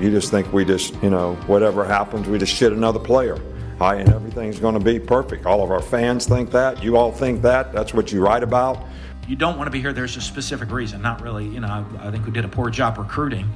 You just think we just, you know, whatever happens, we just shit another player. Hi, and everything's going to be perfect. All of our fans think that. You all think that. That's what you write about. You don't want to be here. There's a specific reason. Not really, you know, I, I think we did a poor job recruiting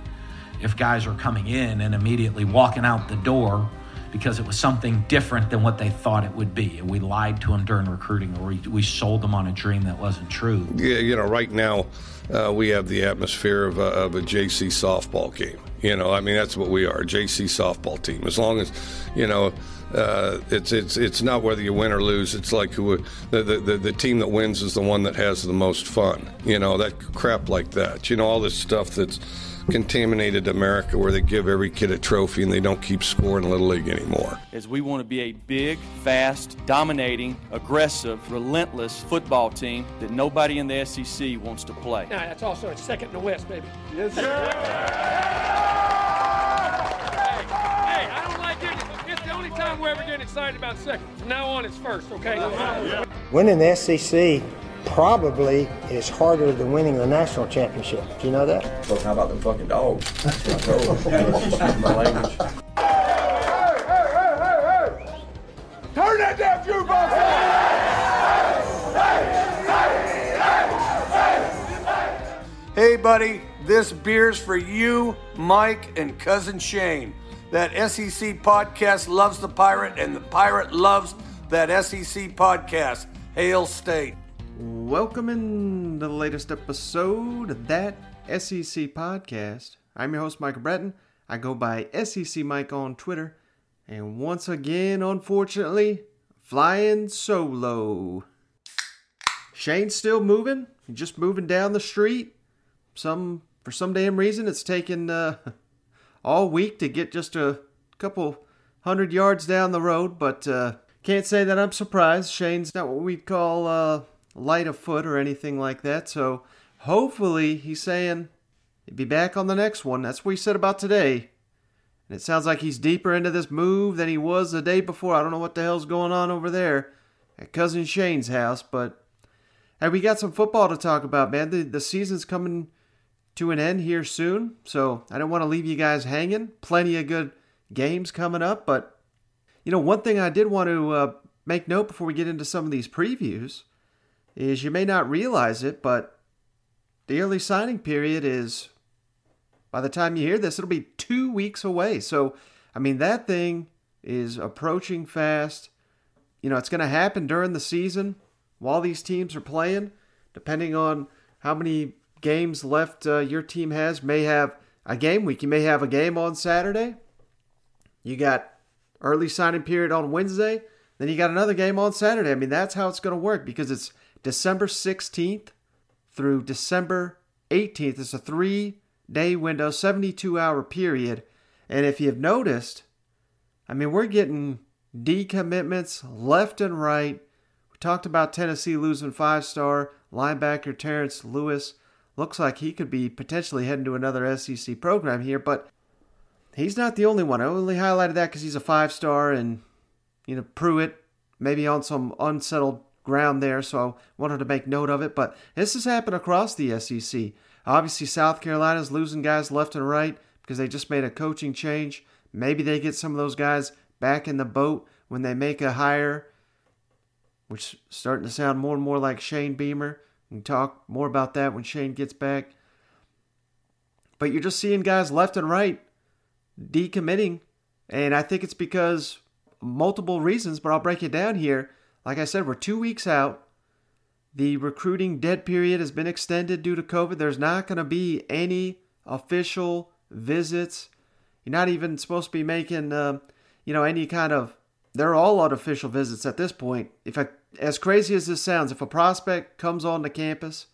if guys are coming in and immediately walking out the door because it was something different than what they thought it would be. And we lied to them during recruiting or we, we sold them on a dream that wasn't true. Yeah, you know, right now uh, we have the atmosphere of a, of a JC softball game. You know, I mean, that's what we are, JC softball team. As long as, you know, uh, it's it's it's not whether you win or lose. It's like who the, the the team that wins is the one that has the most fun. You know that crap like that. You know all this stuff that's contaminated America where they give every kid a trophy and they don't keep scoring a Little League anymore. As we want to be a big, fast, dominating, aggressive, relentless football team that nobody in the SEC wants to play. Now, that's also a second in the West, baby. Yes, sir. Hey, I don't like it. It's the only time we're ever getting excited about second. From now on, it's first, okay? Winning the SEC probably is harder than winning the national championship. Do you know that? Well, how about them fucking dogs? My language. Turn that damn jukebox Hey, buddy, this beer's for you, Mike, and cousin Shane. That SEC podcast loves the pirate, and the pirate loves that SEC podcast. Hail State. Welcome in to the latest episode of that SEC podcast. I'm your host, Michael Bratton. I go by SEC Mike on Twitter. And once again, unfortunately, flying solo. Shane's still moving, just moving down the street. Some for some damn reason, it's taken uh, all week to get just a couple hundred yards down the road. But uh, can't say that I'm surprised. Shane's not what we'd call uh, light of foot or anything like that. So hopefully, he's saying he'd be back on the next one. That's what he said about today. And it sounds like he's deeper into this move than he was the day before. I don't know what the hell's going on over there at cousin Shane's house, but hey, we got some football to talk about, man. The the season's coming to an end here soon, so I don't want to leave you guys hanging. Plenty of good games coming up, but you know, one thing I did want to uh, make note before we get into some of these previews is you may not realize it, but the early signing period is by the time you hear this, it'll be two weeks away. So, I mean, that thing is approaching fast. You know, it's going to happen during the season while these teams are playing, depending on how many games left uh, your team has. May have a game week. You may have a game on Saturday. You got early signing period on Wednesday. Then you got another game on Saturday. I mean, that's how it's going to work because it's December 16th through December 18th. It's a three day window, 72 hour period. And if you've noticed, I mean, we're getting decommitments left and right. We talked about Tennessee losing five star linebacker Terrence Lewis. Looks like he could be potentially heading to another SEC program here, but he's not the only one. I only highlighted that because he's a five star and, you know, Pruitt maybe on some unsettled ground there, so I wanted to make note of it. But this has happened across the SEC. Obviously, South Carolina's losing guys left and right because they just made a coaching change. Maybe they get some of those guys back in the boat when they make a hire, which is starting to sound more and more like Shane Beamer. We can talk more about that when Shane gets back. But you're just seeing guys left and right decommitting, and I think it's because multiple reasons, but I'll break it down here. Like I said, we're two weeks out. The recruiting dead period has been extended due to COVID. There's not going to be any official visits. You're not even supposed to be making, uh, you know, any kind of. They're all unofficial visits at this point. If a, as crazy as this sounds, if a prospect comes on the campus,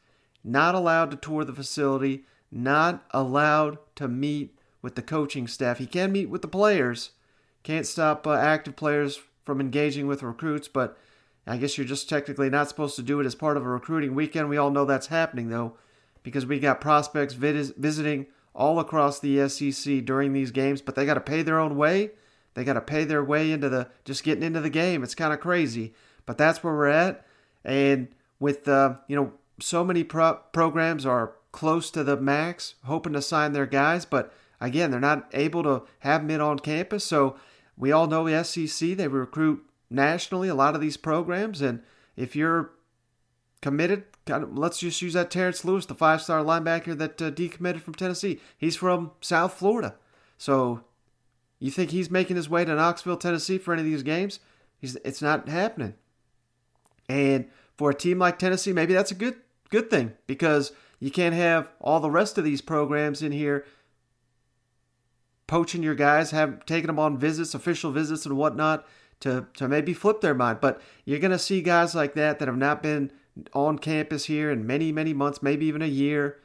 not allowed to tour the facility, not allowed to meet with the coaching staff, he can meet with the players. Can't stop uh, active players from engaging with recruits, but I guess you're just technically not supposed to do it as part of a recruiting weekend. We all know that's happening though, because we got prospects vid- visiting all across the SEC during these games, but they got to pay their own way. They got to pay their way into the just getting into the game. It's kind of crazy, but that's where we're at. And with uh, you know so many pro- programs are close to the max, hoping to sign their guys, but again, they're not able to have them in on campus. So we all know the SEC, they recruit nationally, a lot of these programs. And if you're committed, kind of, let's just use that Terrence Lewis, the five star linebacker that uh, decommitted from Tennessee. He's from South Florida. So you think he's making his way to Knoxville, Tennessee for any of these games? He's, it's not happening. And for a team like Tennessee, maybe that's a good good thing because you can't have all the rest of these programs in here poaching your guys, have taking them on visits, official visits and whatnot to to maybe flip their mind. But you're gonna see guys like that that have not been on campus here in many, many months, maybe even a year.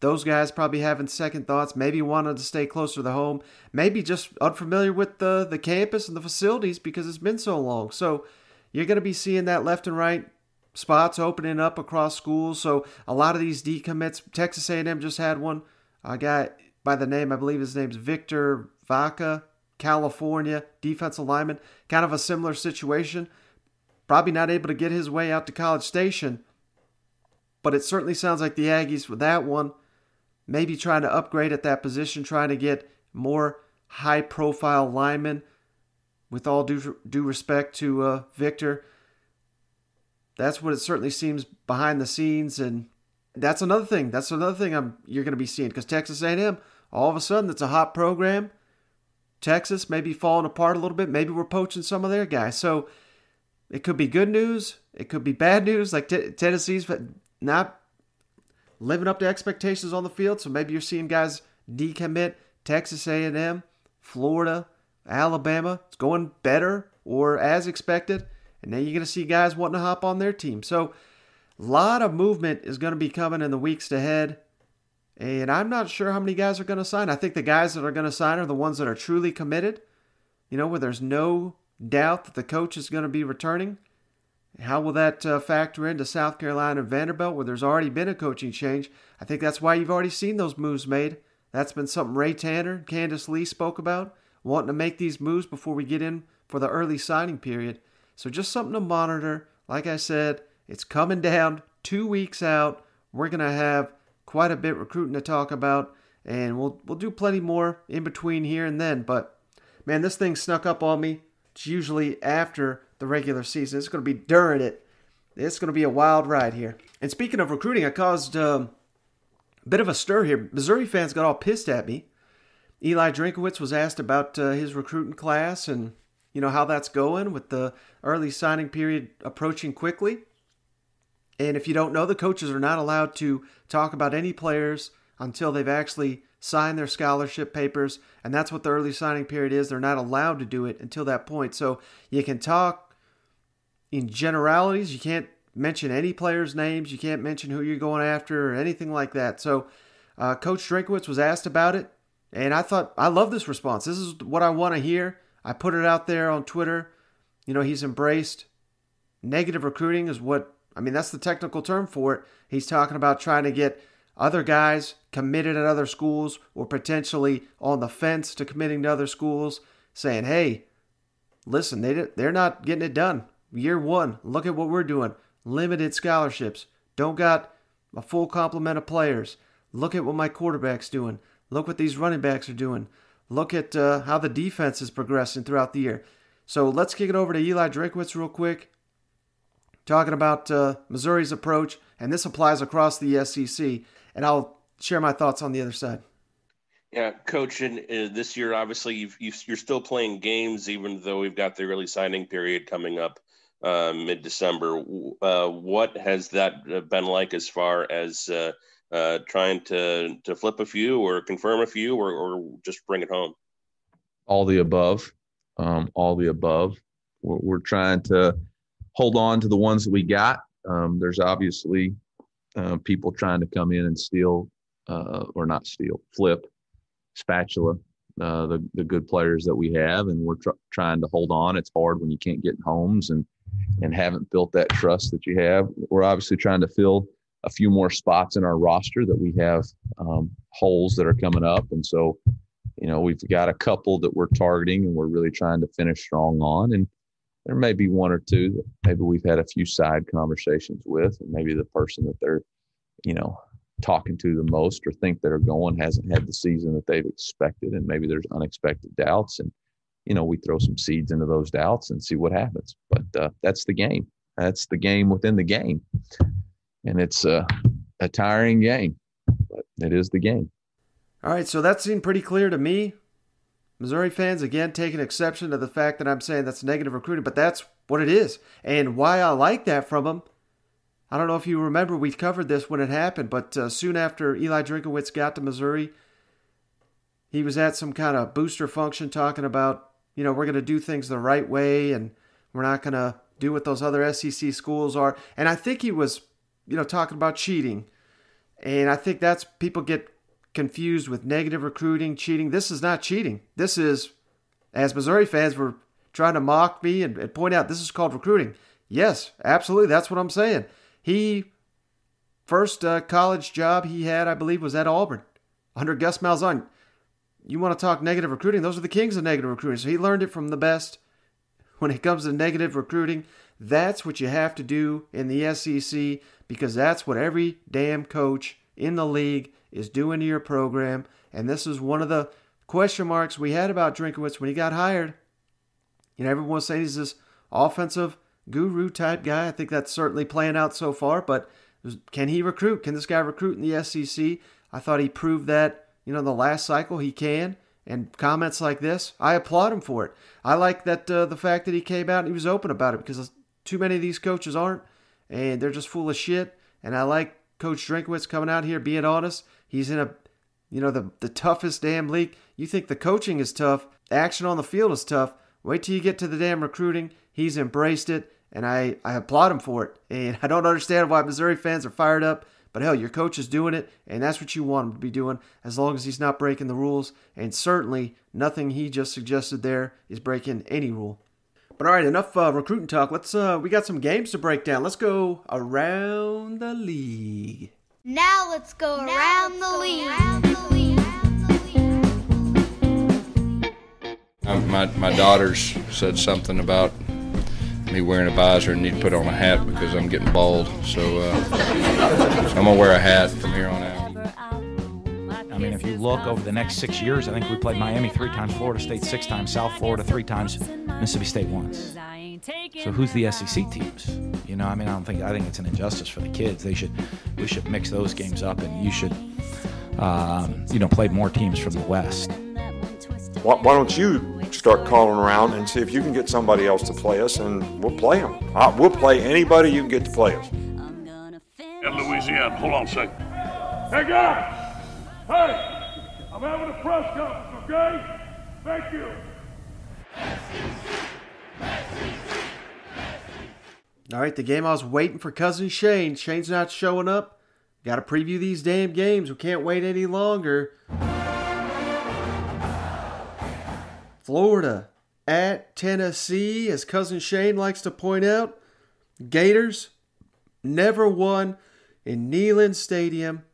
Those guys probably having second thoughts, maybe wanted to stay closer to home, maybe just unfamiliar with the, the campus and the facilities because it's been so long. So you're going to be seeing that left and right spots opening up across schools. So a lot of these decommits, Texas A&M just had one. A guy by the name, I believe his name's Victor Vaca, California, defensive lineman. Kind of a similar situation. Probably not able to get his way out to College Station. But it certainly sounds like the Aggies with that one, maybe trying to upgrade at that position, trying to get more high profile linemen. With all due, due respect to uh, Victor, that's what it certainly seems behind the scenes, and that's another thing. That's another thing I'm you're going to be seeing because Texas A&M, all of a sudden, it's a hot program. Texas may be falling apart a little bit. Maybe we're poaching some of their guys. So it could be good news. It could be bad news. Like t- Tennessee's not living up to expectations on the field. So maybe you're seeing guys decommit. Texas A&M, Florida, Alabama. It's going better or as expected. And then you're going to see guys wanting to hop on their team. So a lot of movement is going to be coming in the weeks ahead. And I'm not sure how many guys are going to sign. I think the guys that are going to sign are the ones that are truly committed, you know, where there's no doubt that the coach is going to be returning. How will that uh, factor into South Carolina and Vanderbilt, where there's already been a coaching change? I think that's why you've already seen those moves made. That's been something Ray Tanner, Candice Lee spoke about, wanting to make these moves before we get in for the early signing period. So just something to monitor. Like I said, it's coming down two weeks out. We're going to have quite a bit recruiting to talk about, and we'll we'll do plenty more in between here and then. But man, this thing snuck up on me. It's usually after the regular season. It's going to be during it. It's going to be a wild ride here. And speaking of recruiting, I caused um, a bit of a stir here. Missouri fans got all pissed at me. Eli Drinkwitz was asked about uh, his recruiting class and you know how that's going with the early signing period approaching quickly. And if you don't know, the coaches are not allowed to talk about any players until they've actually signed their scholarship papers. And that's what the early signing period is. They're not allowed to do it until that point. So you can talk in generalities. You can't mention any players' names. You can't mention who you're going after or anything like that. So uh, Coach Drinkwitz was asked about it. And I thought, I love this response. This is what I want to hear. I put it out there on Twitter. You know, he's embraced negative recruiting, is what I mean, that's the technical term for it. He's talking about trying to get other guys committed at other schools or potentially on the fence to committing to other schools, saying, hey, listen, they, they're not getting it done. Year one, look at what we're doing. Limited scholarships. Don't got a full complement of players. Look at what my quarterback's doing. Look what these running backs are doing. Look at uh, how the defense is progressing throughout the year. So let's kick it over to Eli Drinkwitz real quick, talking about uh, Missouri's approach, and this applies across the SEC. And I'll share my thoughts on the other side. Yeah, coach, and uh, this year obviously you are still playing games, even though we've got the early signing period coming up uh, mid December. Uh, what has that been like as far as uh, uh, trying to to flip a few or confirm a few or, or just bring it home? All the above. Um, all the above. We're, we're, trying to hold on to the ones that we got. Um, there's obviously uh, people trying to come in and steal, uh, or not steal, flip, spatula uh, the the good players that we have, and we're tr- trying to hold on. It's hard when you can't get homes and and haven't built that trust that you have. We're obviously trying to fill a few more spots in our roster that we have um, holes that are coming up. And so, you know, we've got a couple that we're targeting and we're really trying to finish strong on. And there may be one or two that maybe we've had a few side conversations with, and maybe the person that they're, you know, talking to the most or think they're going hasn't had the season that they've expected, and maybe there's unexpected doubts, and you know we throw some seeds into those doubts and see what happens. But uh, that's the game. That's the game within the game, and it's a, a tiring game, but it is the game. All right, so that seemed pretty clear to me. Missouri fans again taking exception to the fact that I'm saying that's negative recruiting, but that's what it is, and why I like that from them I don't know if you remember, we covered this when it happened, but uh, soon after Eli Drinkwitz got to Missouri, he was at some kind of booster function talking about, you know, we're going to do things the right way and we're not going to do what those other SEC schools are. And I think he was, you know, talking about cheating. And I think that's people get confused with negative recruiting, cheating. This is not cheating. This is, as Missouri fans were trying to mock me and, and point out, this is called recruiting. Yes, absolutely. That's what I'm saying. He first uh, college job he had, I believe, was at Auburn under Gus Malzahn. You want to talk negative recruiting? Those are the kings of negative recruiting. So he learned it from the best. When it comes to negative recruiting, that's what you have to do in the SEC because that's what every damn coach in the league is doing to your program. And this is one of the question marks we had about Drinkwitz when he got hired. You know, everyone saying he's this offensive guru type guy. I think that's certainly playing out so far, but can he recruit? Can this guy recruit in the SEC? I thought he proved that, you know, the last cycle he can. And comments like this, I applaud him for it. I like that uh, the fact that he came out and he was open about it because too many of these coaches aren't, and they're just full of shit. And I like Coach Drinkwitz coming out here being honest. He's in a, you know, the the toughest damn league. You think the coaching is tough, action on the field is tough. Wait till you get to the damn recruiting. He's embraced it and I, I applaud him for it. And I don't understand why Missouri fans are fired up, but hell, your coach is doing it, and that's what you want him to be doing as long as he's not breaking the rules. And certainly, nothing he just suggested there is breaking any rule. But all right, enough uh, recruiting talk. Let's uh, we got some games to break down. Let's go around the league. Now let's go, now around, let's the go around the league. Um, my my daughters said something about me wearing a visor and need to put on a hat because I'm getting bald. So, uh, so I'm gonna wear a hat from here on out. I mean, if you look over the next six years, I think we played Miami three times, Florida State six times, South Florida three times, Mississippi State once. So who's the SEC teams? You know, I mean, I don't think I think it's an injustice for the kids. They should we should mix those games up, and you should um, you know play more teams from the West. Why, why, don't you start calling around and see if you can get somebody else to play us, and we'll play them. Uh, we'll play anybody you can get to play us. In Louisiana, hold on a second. Hey guys, hey, I'm having a press conference, okay? Thank you. All right, the game I was waiting for cousin Shane. Shane's not showing up. Got to preview these damn games. We can't wait any longer. Florida at Tennessee, as cousin Shane likes to point out. Gators never won in Neyland Stadium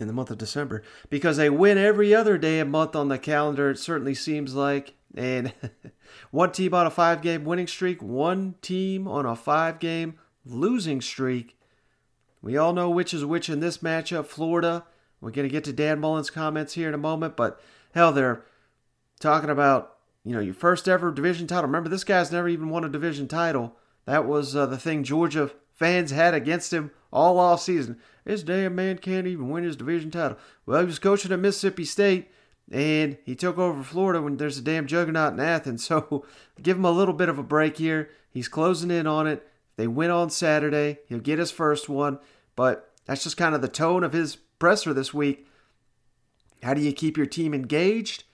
in the month of December because they win every other day a month on the calendar, it certainly seems like. And one team on a five game winning streak, one team on a five game losing streak. We all know which is which in this matchup. Florida. We're going to get to Dan Mullen's comments here in a moment, but hell, they're talking about you know, your first ever division title. Remember, this guy's never even won a division title. That was uh, the thing Georgia fans had against him all off season. This damn man can't even win his division title. Well, he was coaching at Mississippi State, and he took over Florida when there's a damn juggernaut in Athens. So give him a little bit of a break here. He's closing in on it. They win on Saturday. He'll get his first one, but that's just kind of the tone of his presser this week. How do you keep your team engaged?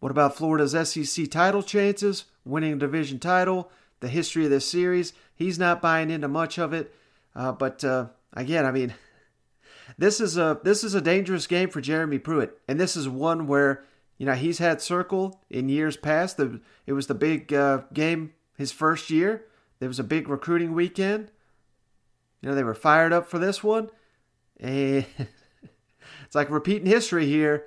What about Florida's SEC title chances, winning a division title, the history of this series? He's not buying into much of it. Uh, but uh, again, I mean, this is a this is a dangerous game for Jeremy Pruitt, and this is one where you know he's had circled in years past. The it was the big uh, game his first year. There was a big recruiting weekend. You know they were fired up for this one, and it's like repeating history here.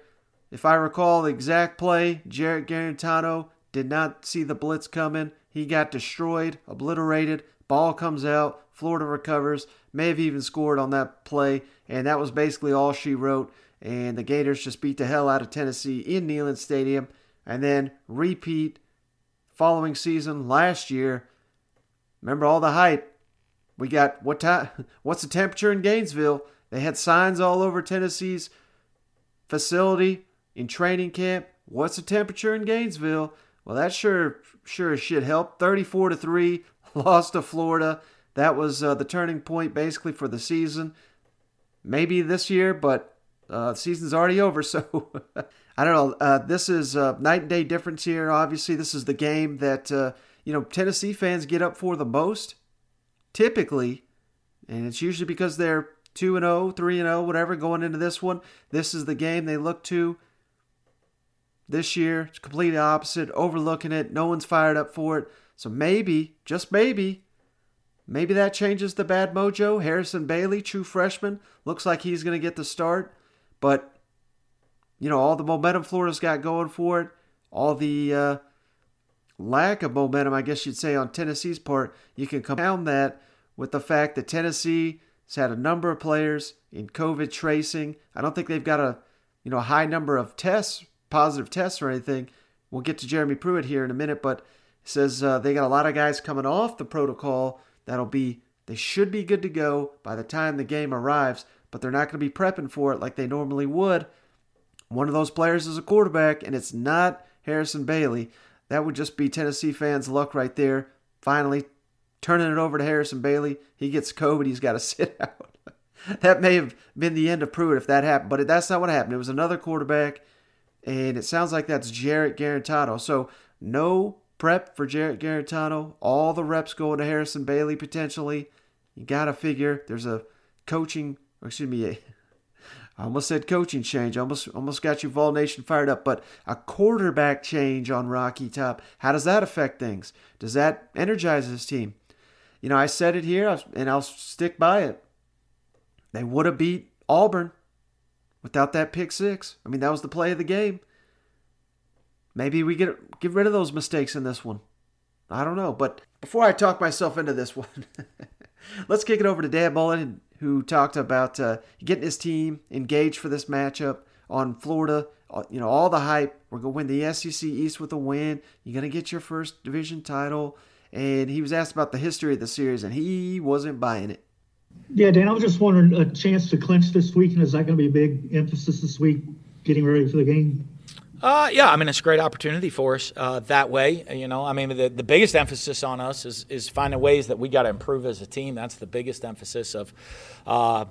If I recall the exact play, Jarrett Guarantano did not see the blitz coming. He got destroyed, obliterated. Ball comes out. Florida recovers. May have even scored on that play and that was basically all she wrote. And the Gators just beat the hell out of Tennessee in Neyland Stadium, and then repeat following season last year. Remember all the hype. We got what time? What's the temperature in Gainesville? They had signs all over Tennessee's facility in training camp. What's the temperature in Gainesville? Well, that sure sure as shit helped. 34 to 3, lost to Florida. That was uh, the turning point basically for the season. Maybe this year, but uh, the season's already over, so I don't know. Uh, this is a night and day difference here. Obviously, this is the game that uh, you know Tennessee fans get up for the most, typically, and it's usually because they're two and 0, 3 and 0, whatever going into this one. This is the game they look to this year. It's completely opposite, overlooking it. No one's fired up for it. So maybe, just maybe, maybe that changes the bad mojo. Harrison Bailey, true freshman, looks like he's going to get the start. But, you know, all the momentum Florida's got going for it, all the uh, lack of momentum, I guess you'd say, on Tennessee's part, you can compound that with the fact that Tennessee has had a number of players in COVID tracing. I don't think they've got a, you know, a high number of tests positive tests or anything. We'll get to Jeremy Pruitt here in a minute, but says uh, they got a lot of guys coming off the protocol that'll be they should be good to go by the time the game arrives, but they're not going to be prepping for it like they normally would. One of those players is a quarterback, and it's not Harrison Bailey. That would just be Tennessee fans' luck right there. Finally, turning it over to Harrison Bailey. He gets COVID. He's got to sit out. that may have been the end of Pruitt if that happened, but that's not what happened. It was another quarterback and it sounds like that's Jarrett Guarantano. So no prep for Jarrett Guarantano. All the reps going to Harrison Bailey potentially. You got to figure there's a coaching, excuse me, a, I almost said coaching change. almost almost got you Vol Nation fired up, but a quarterback change on Rocky Top. How does that affect things? Does that energize this team? You know, I said it here, and I'll stick by it. They would have beat Auburn without that pick six. I mean, that was the play of the game. Maybe we get get rid of those mistakes in this one. I don't know. But before I talk myself into this one, let's kick it over to Dan Mullen, who talked about uh, getting his team engaged for this matchup on Florida. Uh, you know, all the hype. We're going to win the SEC East with a win. You're going to get your first division title. And he was asked about the history of the series, and he wasn't buying it. Yeah, Dan, I was just wondering a chance to clinch this week, and is that going to be a big emphasis this week, getting ready for the game? Uh, yeah, I mean it's a great opportunity for us uh, that way. You know, I mean the, the biggest emphasis on us is is finding ways that we got to improve as a team. That's the biggest emphasis of. Uh,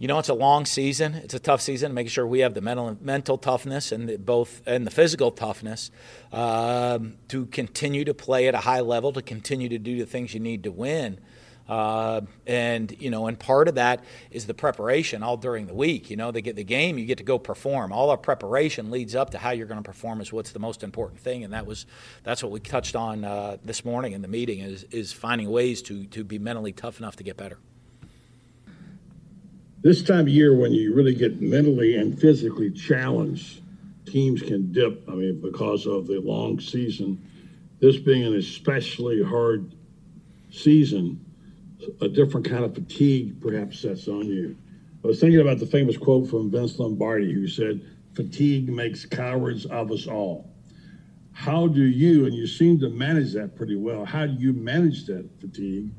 you know, it's a long season. It's a tough season. Making sure we have the mental mental toughness and the, both and the physical toughness um, to continue to play at a high level, to continue to do the things you need to win. Uh, and you know, and part of that is the preparation all during the week. You know, they get the game, you get to go perform. All our preparation leads up to how you're going to perform is what's the most important thing, and that was that's what we touched on uh, this morning in the meeting is is finding ways to to be mentally tough enough to get better. This time of year, when you really get mentally and physically challenged, teams can dip. I mean, because of the long season, this being an especially hard season a different kind of fatigue perhaps sets on you. I was thinking about the famous quote from Vince Lombardi, who said, Fatigue makes cowards of us all. How do you, and you seem to manage that pretty well, how do you manage that fatigue?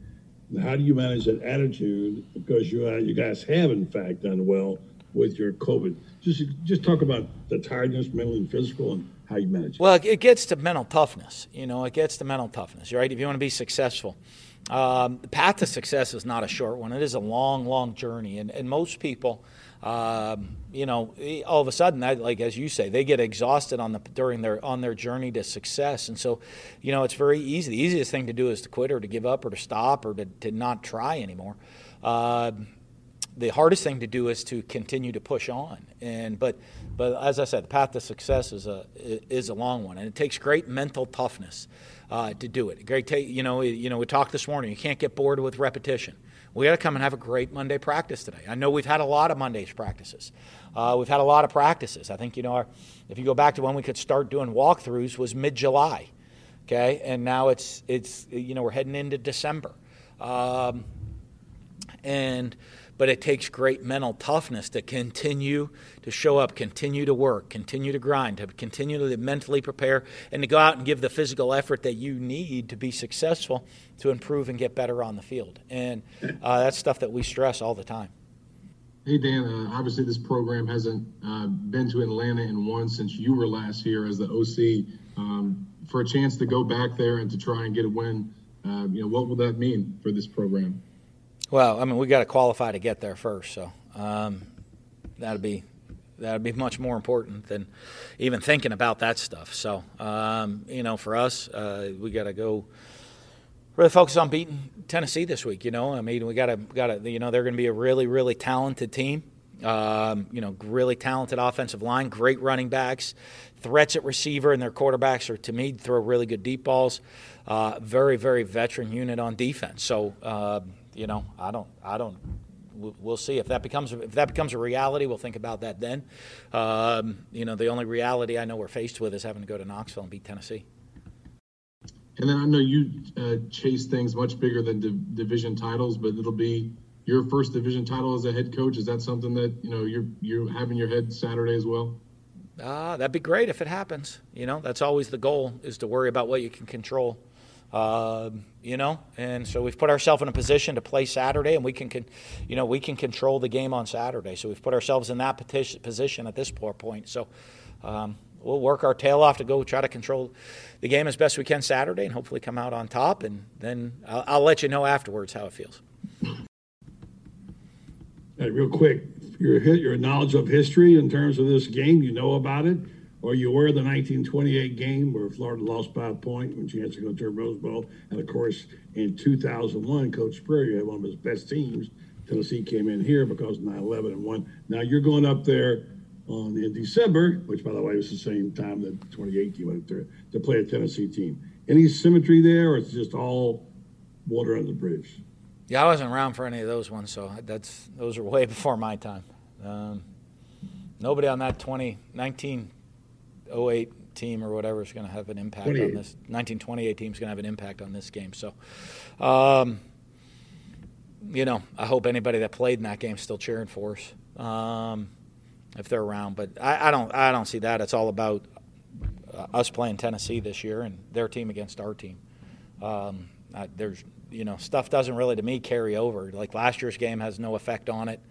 And how do you manage that attitude? Because you, uh, you guys have, in fact, done well with your COVID. Just, just talk about the tiredness, mental and physical, and how you manage it. Well, it gets to mental toughness. You know, it gets to mental toughness, right? If you want to be successful. Um, the path to success is not a short one. It is a long, long journey, and, and most people, um, you know, all of a sudden, that, like as you say, they get exhausted on the during their on their journey to success, and so, you know, it's very easy. The easiest thing to do is to quit or to give up or to stop or to, to not try anymore. Uh, the hardest thing to do is to continue to push on, and but but as I said, the path to success is a is a long one, and it takes great mental toughness uh, to do it. Great, you know, you know, we talked this morning. You can't get bored with repetition. We got to come and have a great Monday practice today. I know we've had a lot of Mondays practices. Uh, we've had a lot of practices. I think you know, our, if you go back to when we could start doing walkthroughs was mid-July, okay, and now it's it's you know we're heading into December, um, and but it takes great mental toughness to continue to show up, continue to work, continue to grind, to continue to mentally prepare, and to go out and give the physical effort that you need to be successful to improve and get better on the field. And uh, that's stuff that we stress all the time. Hey, Dan, uh, obviously this program hasn't uh, been to Atlanta and won since you were last here as the OC. Um, for a chance to go back there and to try and get a win, uh, you know, what will that mean for this program? Well, I mean, we got to qualify to get there first, so um, that'd be that'd be much more important than even thinking about that stuff. So, um, you know, for us, uh, we got to go really focus on beating Tennessee this week. You know, I mean, we got to got to you know they're going to be a really really talented team. Um, you know, really talented offensive line, great running backs, threats at receiver, and their quarterbacks are to me throw really good deep balls. Uh, very very veteran unit on defense. So. Uh, you know, I don't, I don't. We'll see if that becomes if that becomes a reality. We'll think about that then. Um, you know, the only reality I know we're faced with is having to go to Knoxville and beat Tennessee. And then I know you uh, chase things much bigger than div- division titles, but it'll be your first division title as a head coach. Is that something that you know you're you're having your head Saturday as well? Ah, uh, that'd be great if it happens. You know, that's always the goal is to worry about what you can control. Uh, you know, and so we've put ourselves in a position to play Saturday, and we can, con- you know, we can control the game on Saturday. So we've put ourselves in that petition, position at this point. So um, we'll work our tail off to go try to control the game as best we can Saturday, and hopefully come out on top. And then I'll, I'll let you know afterwards how it feels. Hey, real quick, your your knowledge of history in terms of this game, you know about it or you were the 1928 game where Florida lost by a point when chance to go to Rose Bowl. And of course, in 2001, Coach Spurrier had one of his best teams. Tennessee came in here because 9 11 and won. Now you're going up there on in December, which by the way was the same time that 2018 went up there to play a Tennessee team. Any symmetry there, or it's just all water under the bridge? Yeah, I wasn't around for any of those ones, so that's those are way before my time. Um, nobody on that 2019 08 team or whatever is going to have an impact on this 1928 team is going to have an impact on this game. So, um, you know, I hope anybody that played in that game is still cheering for us um, if they're around. But I, I, don't, I don't see that. It's all about uh, us playing Tennessee this year and their team against our team. Um, I, there's, you know, stuff doesn't really to me carry over. Like last year's game has no effect on it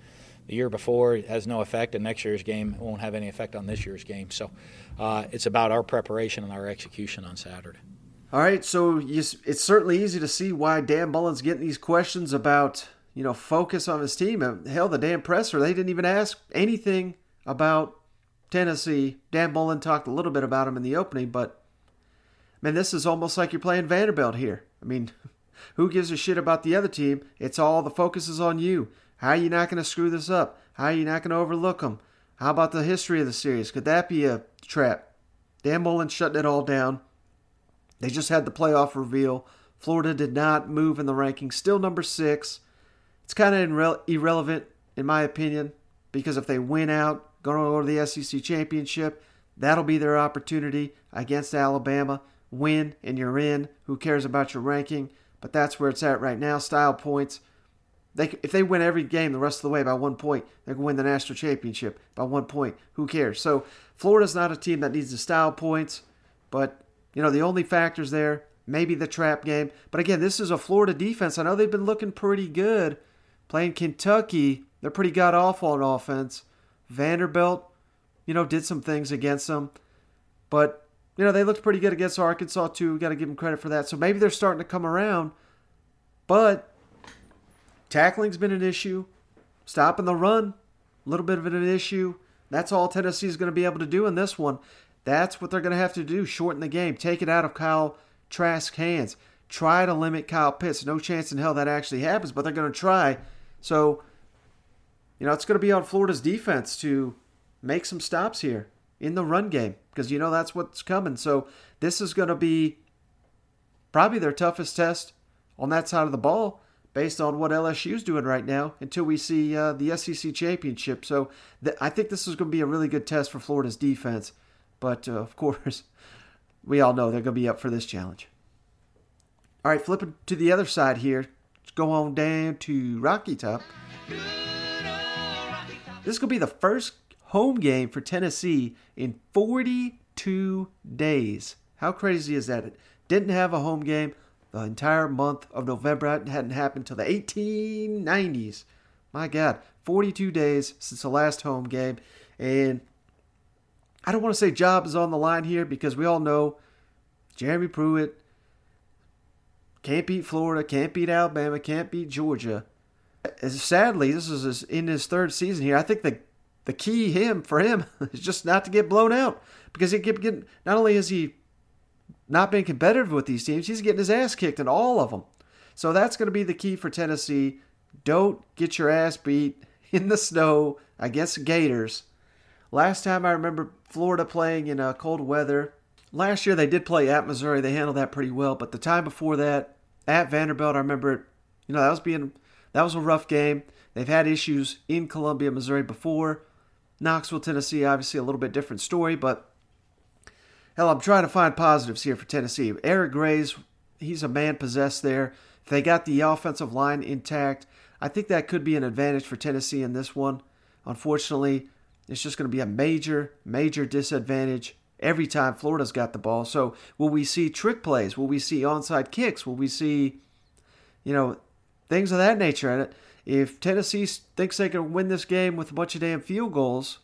the year before has no effect, and next year's game won't have any effect on this year's game. So uh, it's about our preparation and our execution on Saturday. All right, so you, it's certainly easy to see why Dan Mullen's getting these questions about you know focus on his team. Hell, the damn presser they didn't even ask anything about Tennessee. Dan Mullen talked a little bit about him in the opening, but man, this is almost like you're playing Vanderbilt here. I mean, who gives a shit about the other team? It's all the focus is on you. How are you not going to screw this up? How are you not going to overlook them? How about the history of the series? Could that be a trap? Dan Mullen shutting it all down. They just had the playoff reveal. Florida did not move in the rankings, still number six. It's kind of irre- irrelevant, in my opinion, because if they win out, going to go to the SEC championship, that'll be their opportunity against Alabama. Win and you're in. Who cares about your ranking? But that's where it's at right now. Style points. They, if they win every game the rest of the way by one point, they can win the national championship by one point. Who cares? So Florida's not a team that needs to style points, but you know the only factors there maybe the trap game. But again, this is a Florida defense. I know they've been looking pretty good playing Kentucky. They're pretty god awful on offense. Vanderbilt, you know, did some things against them, but you know they looked pretty good against Arkansas too. Got to give them credit for that. So maybe they're starting to come around, but Tackling's been an issue. Stopping the run, a little bit of an issue. That's all Tennessee's going to be able to do in this one. That's what they're going to have to do. Shorten the game. Take it out of Kyle Trask's hands. Try to limit Kyle Pitts. No chance in hell that actually happens, but they're going to try. So, you know, it's going to be on Florida's defense to make some stops here in the run game because you know that's what's coming. So, this is going to be probably their toughest test on that side of the ball based on what LSU's doing right now until we see uh, the SEC championship. So th- I think this is going to be a really good test for Florida's defense. But uh, of course, we all know they're going to be up for this challenge. All right, flipping to the other side here. Let's go on down to Rocky Top. This could be the first home game for Tennessee in 42 days. How crazy is that? It didn't have a home game the entire month of November. Hadn't happened until the 1890s. My God, 42 days since the last home game. And I don't want to say job is on the line here because we all know Jeremy Pruitt can't beat Florida, can't beat Alabama, can't beat Georgia. Sadly, this is in his third season here. I think the the key him for him is just not to get blown out because he keep getting. Not only is he not being competitive with these teams, he's getting his ass kicked in all of them. So that's going to be the key for Tennessee. Don't get your ass beat in the snow against Gators. Last time I remember Florida playing in uh, cold weather. Last year they did play at Missouri. They handled that pretty well. But the time before that, at Vanderbilt, I remember, it. you know, that was being that was a rough game. They've had issues in Columbia, Missouri before. Knoxville, Tennessee, obviously a little bit different story, but hell, I'm trying to find positives here for Tennessee. Eric Gray's, he's a man possessed there. If they got the offensive line intact, I think that could be an advantage for Tennessee in this one. Unfortunately, it's just going to be a major, major disadvantage every time Florida's got the ball. So, will we see trick plays? Will we see onside kicks? Will we see, you know, things of that nature? And if Tennessee thinks they can win this game with a bunch of damn field goals,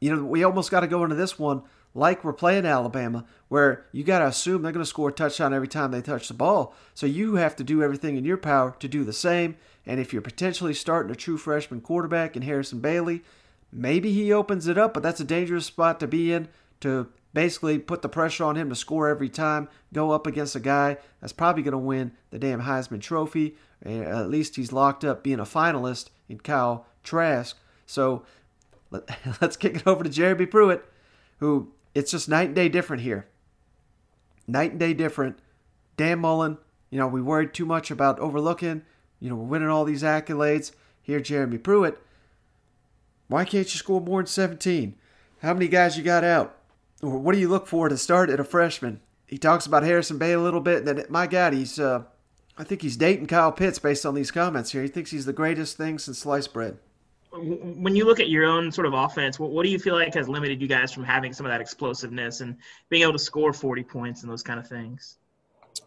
you know, we almost got to go into this one like we're playing Alabama, where you got to assume they're going to score a touchdown every time they touch the ball. So you have to do everything in your power to do the same. And if you're potentially starting a true freshman quarterback in Harrison Bailey, maybe he opens it up, but that's a dangerous spot to be in to basically put the pressure on him to score every time, go up against a guy that's probably going to win the damn Heisman Trophy. At least he's locked up being a finalist in Kyle Trask. So let, us kick it over to Jeremy Pruitt, who it's just night and day different here. Night and day different. Dan Mullen, you know, we worried too much about overlooking. You know, we're winning all these accolades. Here, Jeremy Pruitt. Why can't you score more than 17? How many guys you got out? Or what do you look for to start at a freshman? He talks about Harrison Bay a little bit. And then, my God, he's, uh, I think he's dating Kyle Pitts based on these comments here. He thinks he's the greatest thing since sliced bread when you look at your own sort of offense, what, what, do you feel like has limited you guys from having some of that explosiveness and being able to score 40 points and those kind of things?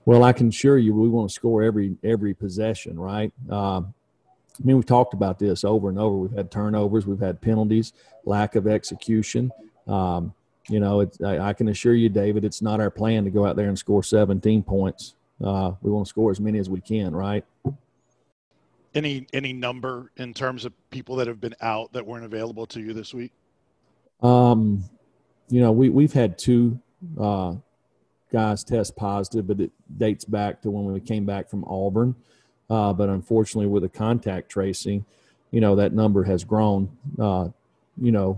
Well, I can assure you, we want to score every every possession, right? Uh, I mean, we've talked about this over and over. We've had turnovers, we've had penalties, lack of execution. Um, you know, I, I, can assure you, David, it's not our plan to go out there and score 17 points. Uh, we want to score as many as we can, right? Any any number in terms of people that have been out that weren't available to you this week? Um, you know, we we've had two uh, guys test positive, but it dates back to when we came back from Auburn. Uh, but unfortunately, with the contact tracing, you know that number has grown. Uh, you know,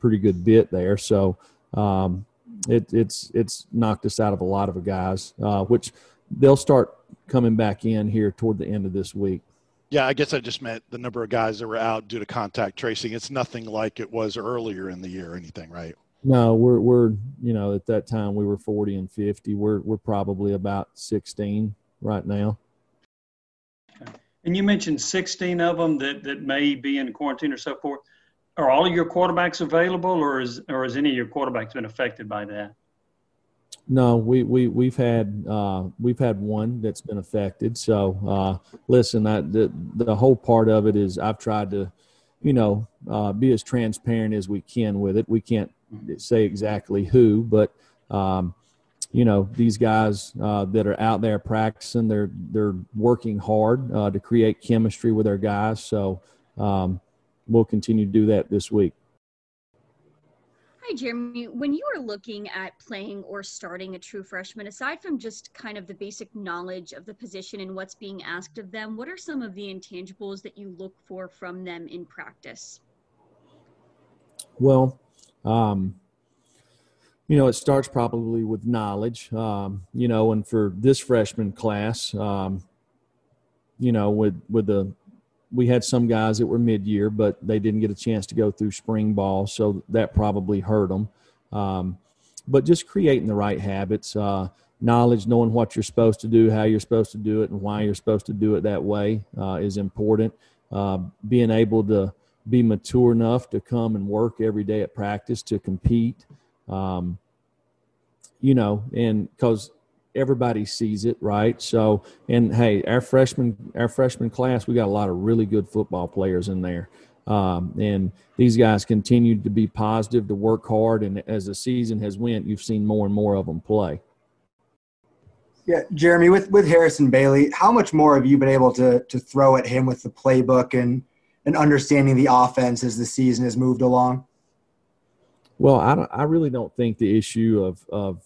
pretty good bit there. So um, it, it's it's knocked us out of a lot of guys, uh, which they'll start coming back in here toward the end of this week. Yeah, I guess I just meant the number of guys that were out due to contact tracing. It's nothing like it was earlier in the year or anything, right? No, we're we're you know at that time we were forty and fifty. We're we're probably about sixteen right now. And you mentioned sixteen of them that that may be in quarantine or so forth. Are all of your quarterbacks available, or is or has any of your quarterbacks been affected by that? No, we we we've had uh, we've had one that's been affected. So uh, listen, that the the whole part of it is I've tried to, you know, uh, be as transparent as we can with it. We can't say exactly who, but um, you know, these guys uh, that are out there practicing, they're they're working hard uh, to create chemistry with our guys. So um, we'll continue to do that this week. Hi, Jeremy. When you are looking at playing or starting a true freshman, aside from just kind of the basic knowledge of the position and what's being asked of them, what are some of the intangibles that you look for from them in practice? Well, um, you know, it starts probably with knowledge, um, you know, and for this freshman class, um, you know, with, with the we had some guys that were mid-year, but they didn't get a chance to go through spring ball, so that probably hurt them. Um, but just creating the right habits, uh, knowledge, knowing what you're supposed to do, how you're supposed to do it, and why you're supposed to do it that way uh, is important. Uh, being able to be mature enough to come and work every day at practice to compete. Um, you know, and because everybody sees it, right? So, and hey, our freshman our freshman class, we got a lot of really good football players in there. Um, and these guys continue to be positive, to work hard, and as the season has went, you've seen more and more of them play. Yeah, Jeremy, with with Harrison Bailey, how much more have you been able to to throw at him with the playbook and and understanding the offense as the season has moved along? Well, I don't, I really don't think the issue of of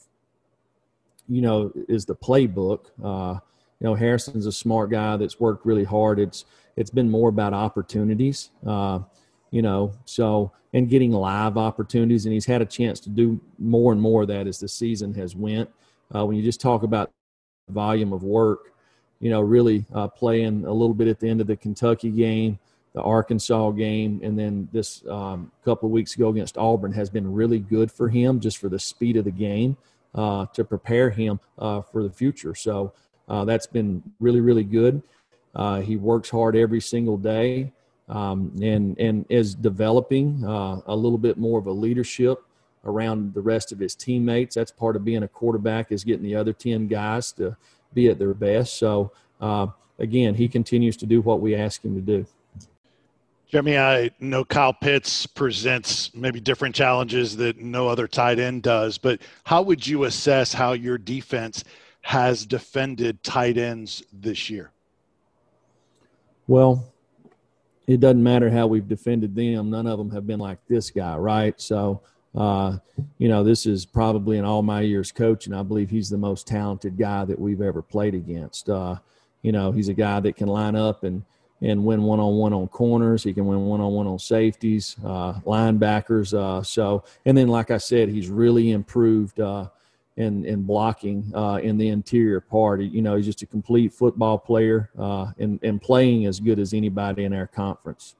you know is the playbook. Uh, you know, Harrison's a smart guy that's worked really hard. It's it's been more about opportunities. Uh, you know, so and getting live opportunities, and he's had a chance to do more and more of that as the season has went. Uh, when you just talk about volume of work, you know, really uh, playing a little bit at the end of the Kentucky game, the Arkansas game, and then this um, couple of weeks ago against Auburn has been really good for him just for the speed of the game uh, to prepare him uh, for the future. So uh, that's been really, really good. Uh, he works hard every single day um, and, and is developing uh, a little bit more of a leadership around the rest of his teammates. That's part of being a quarterback is getting the other 10 guys to be at their best. So, uh, again, he continues to do what we ask him to do. Jeremy, I know Kyle Pitts presents maybe different challenges that no other tight end does, but how would you assess how your defense has defended tight ends this year? Well, it doesn't matter how we've defended them. None of them have been like this guy, right? So, uh, you know, this is probably in all my years coaching. I believe he's the most talented guy that we've ever played against. Uh, you know, he's a guy that can line up and and win one on one on corners. He can win one on one on safeties, uh, linebackers. Uh, so, and then, like I said, he's really improved uh, in in blocking uh, in the interior part. You know, he's just a complete football player uh, and and playing as good as anybody in our conference.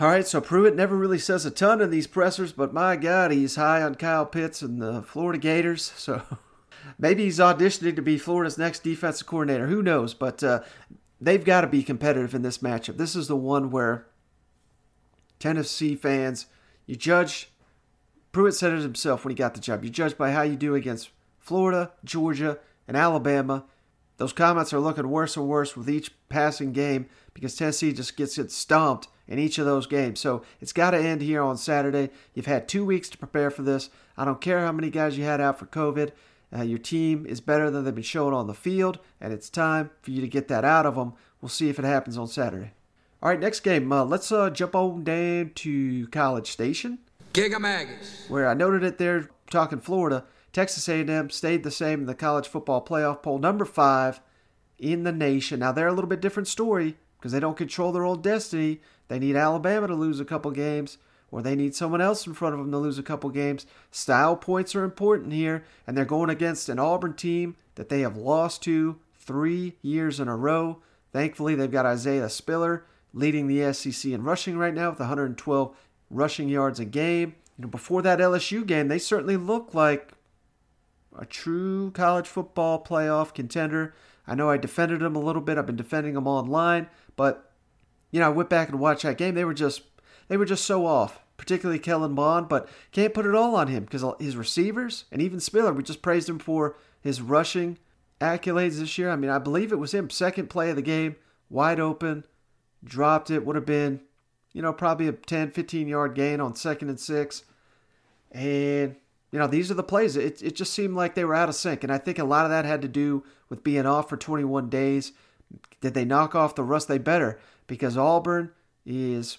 All right, so Pruitt never really says a ton in these pressers, but my God, he's high on Kyle Pitts and the Florida Gators. So maybe he's auditioning to be Florida's next defensive coordinator. Who knows? But uh, they've got to be competitive in this matchup. This is the one where Tennessee fans, you judge. Pruitt said it himself when he got the job. You judge by how you do against Florida, Georgia, and Alabama. Those comments are looking worse and worse with each passing game because Tennessee just gets it stomped in each of those games. So it's got to end here on Saturday. You've had two weeks to prepare for this. I don't care how many guys you had out for COVID. Uh, your team is better than they've been showing on the field, and it's time for you to get that out of them. We'll see if it happens on Saturday. All right, next game. Uh, let's uh, jump on down to College Station. Gig 'em Aggies. Where I noted it there, talking Florida. Texas A&M stayed the same in the college football playoff poll, number five in the nation. Now they're a little bit different story because they don't control their own destiny. They need Alabama to lose a couple games or they need someone else in front of them to lose a couple games. Style points are important here, and they're going against an Auburn team that they have lost to three years in a row. Thankfully, they've got Isaiah Spiller leading the SEC in rushing right now with 112 rushing yards a game. You know, before that LSU game, they certainly looked like a true college football playoff contender. I know I defended them a little bit. I've been defending them online, but you know, I went back and watched that game. They were just they were just so off particularly Kellen Mond, but can't put it all on him because his receivers and even Spiller, we just praised him for his rushing accolades this year. I mean, I believe it was him, second play of the game, wide open, dropped it, would have been, you know, probably a 10, 15 yard gain on second and six. And, you know, these are the plays. It, it just seemed like they were out of sync. And I think a lot of that had to do with being off for 21 days. Did they knock off the rust? They better because Auburn is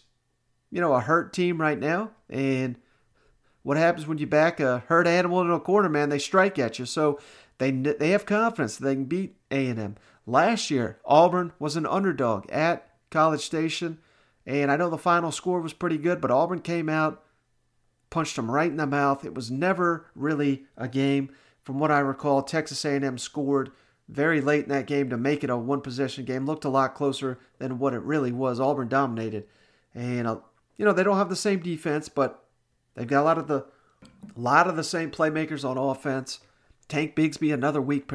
you know, a hurt team right now. And what happens when you back a hurt animal into a corner, man? They strike at you. So they they have confidence they can beat A&M. Last year, Auburn was an underdog at College Station. And I know the final score was pretty good, but Auburn came out, punched them right in the mouth. It was never really a game. From what I recall, Texas A&M scored very late in that game to make it a one possession game. Looked a lot closer than what it really was. Auburn dominated. And uh, you know, they don't have the same defense, but they've got a lot of the a lot of the same playmakers on offense. Tank Bigsby another week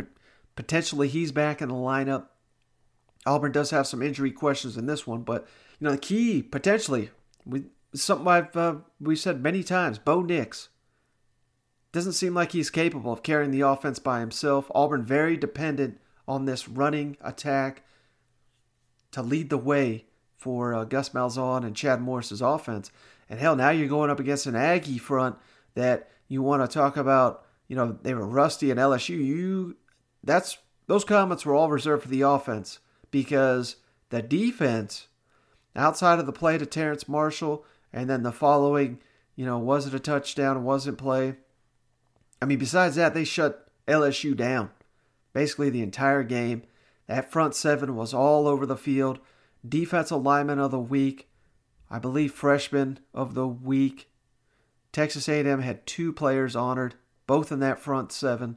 potentially he's back in the lineup. Auburn does have some injury questions in this one, but you know the key potentially we something I've uh, we said many times. Bo Nix doesn't seem like he's capable of carrying the offense by himself. Auburn very dependent on this running attack to lead the way for uh, Gus Malzahn and Chad Morris's offense. And hell, now you're going up against an Aggie front that you want to talk about. You know they were rusty in LSU. You that's those comments were all reserved for the offense because the defense, outside of the play to Terrace Marshall, and then the following, you know, was it a touchdown? Wasn't play? I mean, besides that, they shut LSU down basically the entire game. That front seven was all over the field. Defensive lineman of the week, I believe freshman of the week. Texas A&M had two players honored, both in that front seven.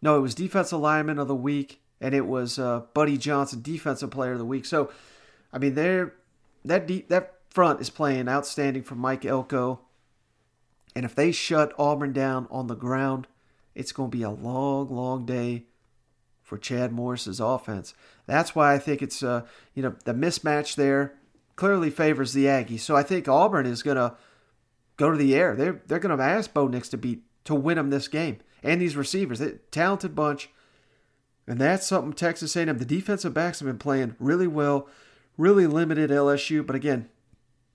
No, it was defensive lineman of the week, and it was uh, Buddy Johnson, defensive player of the week. So, I mean, they're that deep, that front is playing outstanding for Mike Elko. And if they shut Auburn down on the ground, it's going to be a long, long day for Chad Morris's offense. That's why I think it's uh, you know the mismatch there clearly favors the Aggies. So I think Auburn is going to go to the air. They're they're going to ask Bo Nix to beat to win them this game. And these receivers, they, talented bunch. And that's something Texas A&M. The defensive backs have been playing really well, really limited LSU. But again,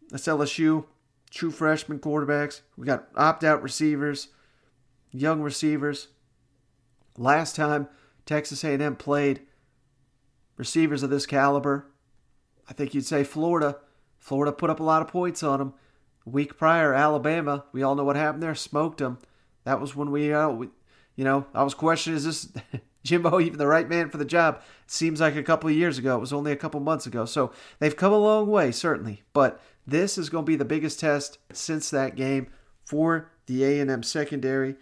that's LSU, true freshman quarterbacks. We got opt-out receivers, young receivers. Last time Texas A&M played receivers of this caliber, I think you'd say Florida. Florida put up a lot of points on them. A week prior, Alabama, we all know what happened there, smoked them. That was when we, uh, we you know, I was questioning, is this Jimbo even the right man for the job? It seems like a couple of years ago. It was only a couple months ago. So they've come a long way, certainly. But this is going to be the biggest test since that game for the A&M secondary.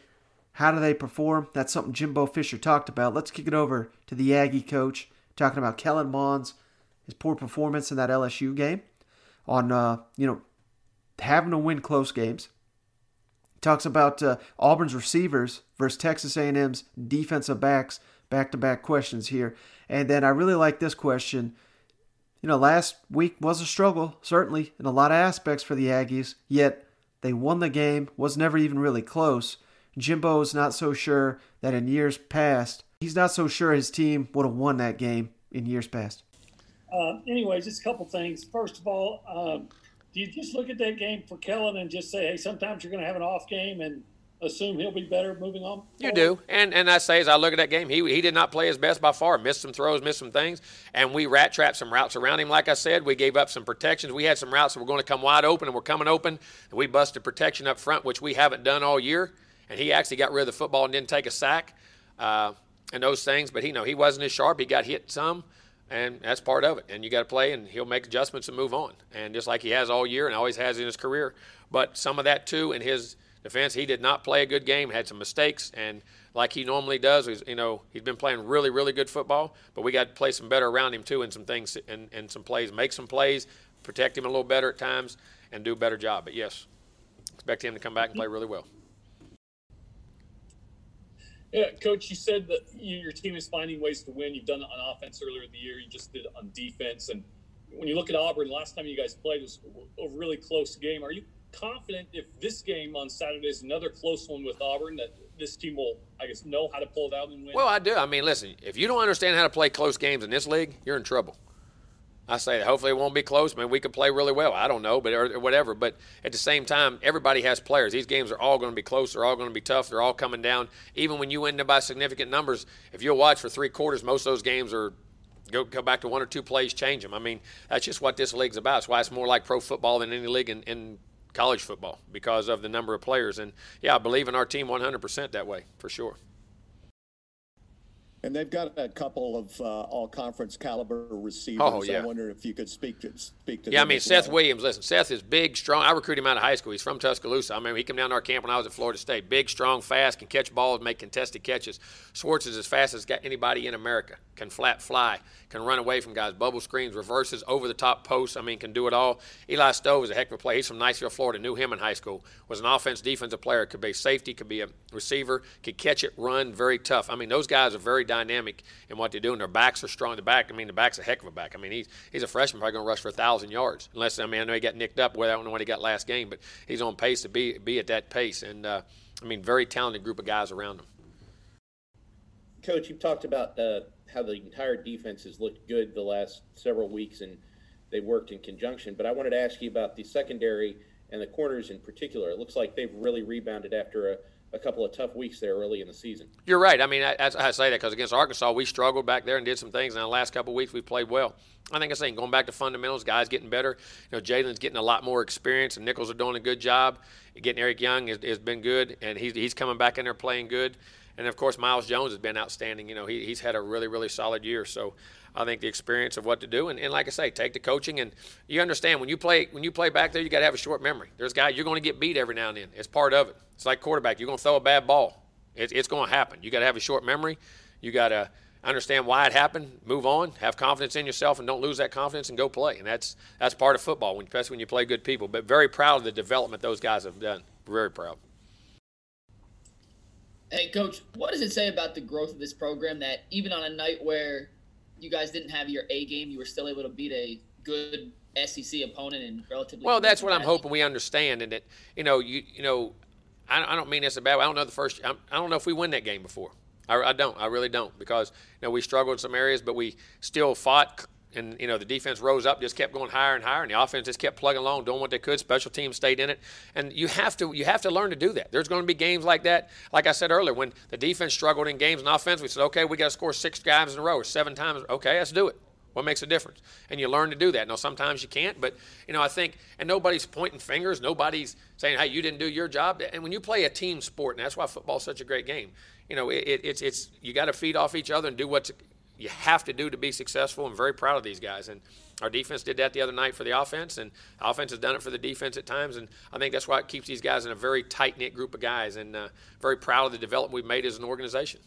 How do they perform? That's something Jimbo Fisher talked about. Let's kick it over to the Aggie coach, talking about Kellen Mond's his poor performance in that LSU game, on uh, you know having to win close games. He Talks about uh, Auburn's receivers versus Texas A&M's defensive backs. Back-to-back questions here, and then I really like this question. You know, last week was a struggle, certainly in a lot of aspects for the Aggies. Yet they won the game. Was never even really close. Jimbo is not so sure that in years past, he's not so sure his team would have won that game in years past. Uh, anyways, just a couple things. First of all, um, do you just look at that game for Kellen and just say, hey, sometimes you're going to have an off game and assume he'll be better moving on? You do, and and I say as I look at that game, he he did not play his best by far. Missed some throws, missed some things, and we rat trapped some routes around him. Like I said, we gave up some protections. We had some routes that were going to come wide open, and we're coming open, and we busted protection up front, which we haven't done all year and he actually got rid of the football and didn't take a sack uh, and those things. But he you know he wasn't as sharp. He got hit some, and that's part of it. And you got to play, and he'll make adjustments and move on. And just like he has all year and always has in his career. But some of that too in his defense, he did not play a good game. Had some mistakes, and like he normally does, he's, you know, he's been playing really, really good football. But we got to play some better around him too, and some things and, and some plays, make some plays, protect him a little better at times, and do a better job. But yes, expect him to come back and play really well. Yeah, coach, you said that your team is finding ways to win. You've done it on offense earlier in the year. You just did it on defense. And when you look at Auburn, last time you guys played was a really close game. Are you confident if this game on Saturday is another close one with Auburn that this team will, I guess, know how to pull it out and win? Well, I do. I mean, listen, if you don't understand how to play close games in this league, you're in trouble. I say that hopefully it won't be close. I mean, we could play really well. I don't know, but or, whatever. But at the same time, everybody has players. These games are all going to be close. They're all going to be tough. They're all coming down. Even when you win them by significant numbers, if you'll watch for three quarters, most of those games are go go back to one or two plays, change them. I mean, that's just what this league's about. That's why it's more like pro football than any league in, in college football because of the number of players. And yeah, I believe in our team 100% that way for sure. And they've got a couple of uh, all-conference caliber receivers. Oh, yeah. I wonder if you could speak to speak to. Yeah, I mean Seth well. Williams. Listen, Seth is big, strong. I recruited him out of high school. He's from Tuscaloosa. I mean, he came down to our camp when I was at Florida State. Big, strong, fast, can catch balls, make contested catches. Schwartz is as fast as got anybody in America. Can flat fly, can run away from guys, bubble screens, reverses, over the top posts. I mean, can do it all. Eli Stove is a heck of a player. He's from Niceville, Florida. Knew him in high school. Was an offense, defensive player. Could be safety. Could be a receiver. Could catch it, run. Very tough. I mean, those guys are very dynamic in what they do. And their backs are strong. The back, I mean, the back's a heck of a back. I mean, he's he's a freshman, probably going to rush for a thousand yards. Unless I mean, I know he got nicked up. Where I don't know what he got last game, but he's on pace to be be at that pace. And uh, I mean, very talented group of guys around him. Coach, you've talked about uh, how the entire defense has looked good the last several weeks, and they worked in conjunction. But I wanted to ask you about the secondary and the corners in particular. It looks like they've really rebounded after a, a couple of tough weeks there early in the season. You're right. I mean, I, I say that because against Arkansas, we struggled back there and did some things. And the last couple of weeks, we played well. I think I'm saying going back to fundamentals, guys getting better. You know, Jalen's getting a lot more experience, and Nichols are doing a good job. Getting Eric Young has, has been good, and he's, he's coming back in there playing good. And of course, Myles Jones has been outstanding. You know, he, he's had a really, really solid year. So I think the experience of what to do, and, and like I say, take the coaching, and you understand when you play when you play back there, you got to have a short memory. There's guys you're going to get beat every now and then. It's part of it. It's like quarterback. You're going to throw a bad ball. It's, it's going to happen. You got to have a short memory. You got to understand why it happened, move on, have confidence in yourself, and don't lose that confidence and go play. And that's that's part of football, especially when you play good people. But very proud of the development those guys have done. Very proud. Hey, coach, what does it say about the growth of this program that even on a night where you guys didn't have your A game, you were still able to beat a good SEC opponent and relatively. Well, that's what I'm hoping we understand, and that you know, you you know, I, I don't mean this a bad way. I don't know the first. I'm, I do not know if we win that game before. I, I don't. I really don't because you know we struggled in some areas, but we still fought and you know the defense rose up, just kept going higher and higher, and the offense just kept plugging along, doing what they could. Special teams stayed in it, and you have to you have to learn to do that. There's going to be games like that. Like I said earlier, when the defense struggled in games and offense, we said, okay, we got to score six times in a row or seven times. Okay, let's do it. What makes a difference? And you learn to do that. Now, sometimes you can't, but you know, I think, and nobody's pointing fingers. Nobody's saying, "Hey, you didn't do your job." And when you play a team sport, and that's why football's such a great game. You know, it, it's it's you got to feed off each other and do what's you have to do to be successful. I'm very proud of these guys. And our defense did that the other night for the offense, and offense has done it for the defense at times. And I think that's why it keeps these guys in a very tight knit group of guys. And uh, very proud of the development we've made as an organization.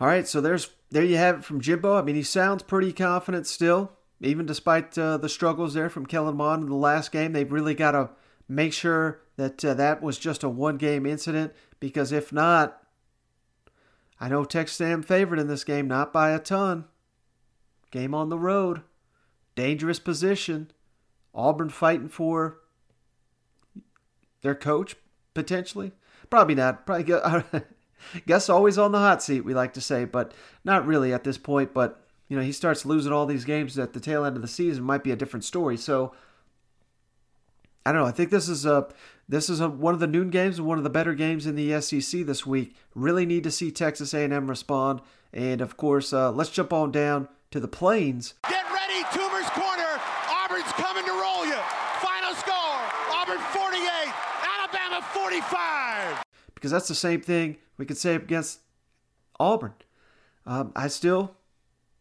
All right, so there's there you have it from Jimbo. I mean, he sounds pretty confident still, even despite uh, the struggles there from Kellen Mond in the last game. They've really got to make sure that uh, that was just a one game incident because if not, I know Texas A&M favored in this game, not by a ton. Game on the road, dangerous position. Auburn fighting for their coach potentially. Probably not. Probably Gus always on the hot seat. We like to say, but not really at this point. But you know, he starts losing all these games at the tail end of the season. Might be a different story. So I don't know. I think this is a this is a, one of the noon games and one of the better games in the SEC this week. Really need to see Texas A&M respond, and of course, uh, let's jump on down to the Plains. Get ready, Toomer's corner. Auburn's coming to roll you. Final score: Auburn 48, Alabama 45. Because that's the same thing we could say against Auburn. Um, I still,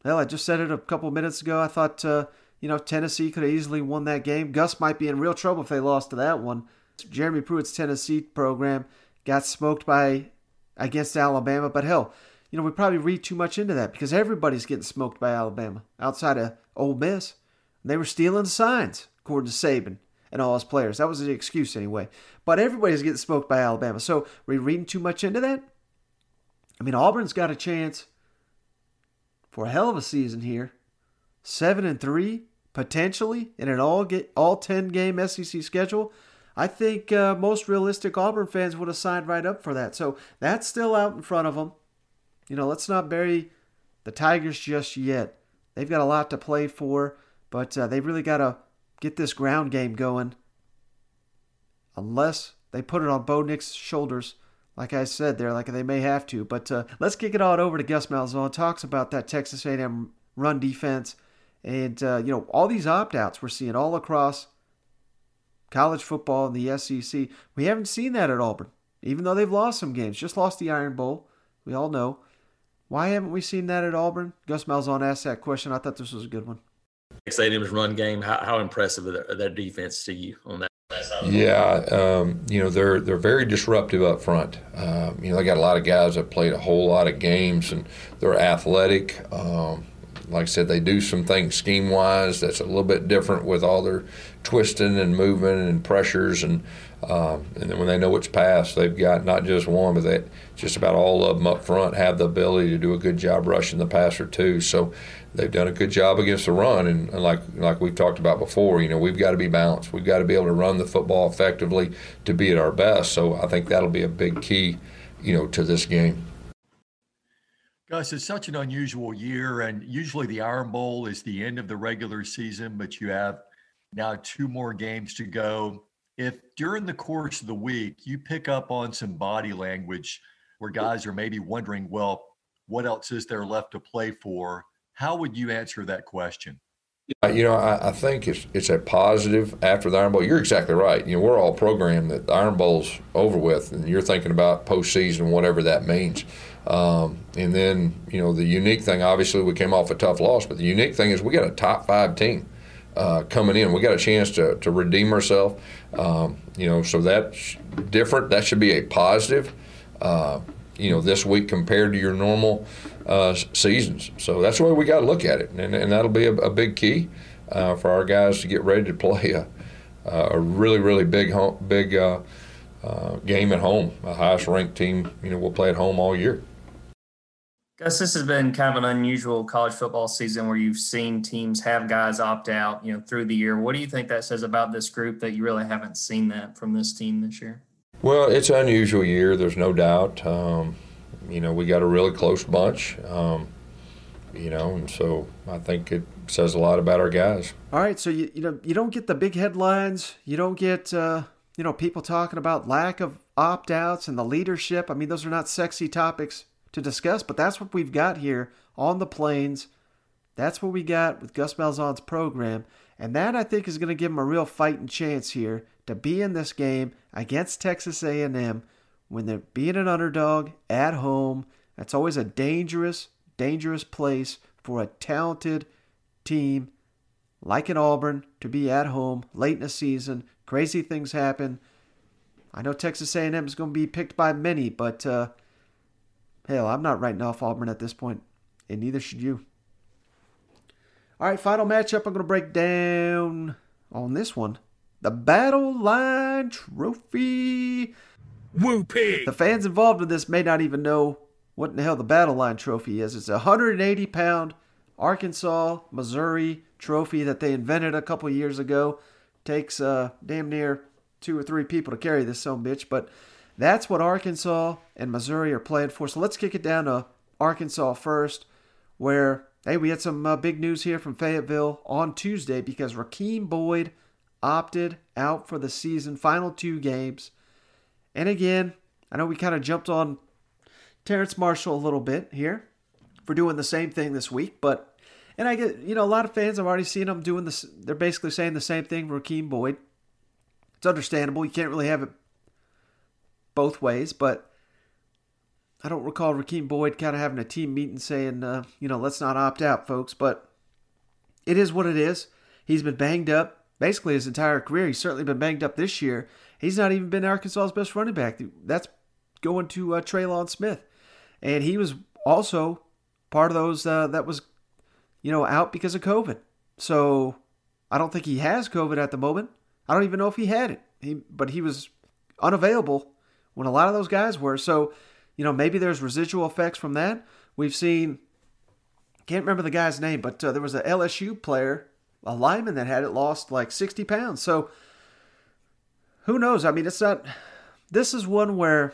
well, I just said it a couple minutes ago. I thought, uh, you know, Tennessee could have easily won that game. Gus might be in real trouble if they lost to that one. Jeremy Pruitt's Tennessee program got smoked by against Alabama, but hell, you know, we probably read too much into that because everybody's getting smoked by Alabama outside of Ole Miss. They were stealing signs, according to Saban and all his players. That was the excuse anyway. But everybody's getting smoked by Alabama. So, are we reading too much into that? I mean, Auburn's got a chance for a hell of a season here. Seven and three, potentially, in an all get all ten game SEC schedule. I think uh, most realistic Auburn fans would have signed right up for that. So that's still out in front of them. You know, let's not bury the Tigers just yet. They've got a lot to play for, but uh, they really got to get this ground game going. Unless they put it on Bo Nix's shoulders, like I said there, like they may have to. But uh, let's kick it all over to Gus Malzahn. Talks about that Texas A&M run defense, and uh, you know all these opt-outs we're seeing all across college football and the SEC. We haven't seen that at Auburn, even though they've lost some games. Just lost the Iron Bowl. We all know. Why haven't we seen that at Auburn? Gus Malzahn asked that question. I thought this was a good one. Texas run game. How, how impressive are their, their, defense to you on that? Yeah, um, you know they're they're very disruptive up front. Um, you know they got a lot of guys that played a whole lot of games and they're athletic. Um, like I said, they do some things scheme wise that's a little bit different with all their twisting and moving and pressures and Um, and then when they know which pass, they've got not just one, but they, just about all of them up front have the ability to do a good job rushing the passer too. So they've done a good job against the run, and, and like like we've talked about before, you know we've got to be balanced. We've got to be able to run the football effectively to be at our best. So I think that'll be a big key, you know, to this game. Gus, it's such an unusual year, and usually the Iron Bowl is the end of the regular season, but you have now two more games to go if during the course of the week you pick up on some body language where guys are maybe wondering, well, what else is there left to play for? How would you answer that question? You know, I, I, think it's it's a positive after the Iron Bowl. You're exactly right. You know, we're all programmed that the Iron Bowl's over with, and you're thinking about postseason, whatever that means. Um, and then, you know, the unique thing, obviously, we came off a tough loss, but the unique thing is we got a top five team uh, coming in. We got a chance to, to redeem ourselves. Um, you know, so that's different. That should be a positive. Uh, you know, this week compared to your normal uh, seasons. So that's the way we got to look at it, and, and that'll be a, a big key uh, for our guys to get ready to play a, a really, really big, home, big uh, uh, game at home. The highest ranked team, you know, will play at home all year. Gus, this has been kind of an unusual college football season where you've seen teams have guys opt out, you know, through the year. What do you think that says about this group that you really haven't seen that from this team this year? Well, it's an unusual year. There's no doubt. Um, you know, we got a really close bunch. Um, you know, and so I think it says a lot about our guys. All right, so you you know you don't get the big headlines. You don't get uh, you know people talking about lack of opt outs and the leadership. I mean, those are not sexy topics to discuss, but that's what we've got here on the plains. That's what we got with Gus Malzahn's program, and that I think is going to give him a real fighting chance here to be in this game against Texas A&M when they're being an underdog at home. That's always a dangerous, dangerous place for a talented team like in Auburn to be at home late in the season. Crazy things happen. I know Texas A&M is going to be picked by many, but uh, Hell, I'm not writing off Auburn at this point, and neither should you. All right, final matchup I'm going to break down on this one the Battle Line Trophy. Whoopee! The fans involved in this may not even know what in the hell the Battle Line Trophy is. It's a 180 pound Arkansas, Missouri trophy that they invented a couple years ago. Takes uh, damn near two or three people to carry this some bitch, but that's what Arkansas and Missouri are playing for. So let's kick it down to Arkansas first, where, hey, we had some uh, big news here from Fayetteville on Tuesday because Rakeem Boyd opted out for the season, final two games. And again, I know we kind of jumped on Terrace Marshall a little bit here for doing the same thing this week, but and I get you know a lot of fans I've already seen them doing this. They're basically saying the same thing for Rakeem Boyd. It's understandable. You can't really have it both ways, but I don't recall Rakeem Boyd kind of having a team meeting saying, uh, you know, let's not opt out, folks. But it is what it is. He's been banged up basically his entire career. He's certainly been banged up this year. He's not even been Arkansas's best running back. That's going to uh, Trelon Smith. And he was also part of those uh, that was, you know, out because of COVID. So I don't think he has COVID at the moment. I don't even know if he had it. He, but he was unavailable when a lot of those guys were. So, you know, maybe there's residual effects from that. We've seen, can't remember the guy's name, but uh, there was a LSU player, a lineman that had it lost like 60 pounds. So, who knows? I mean, it's not, this is one where,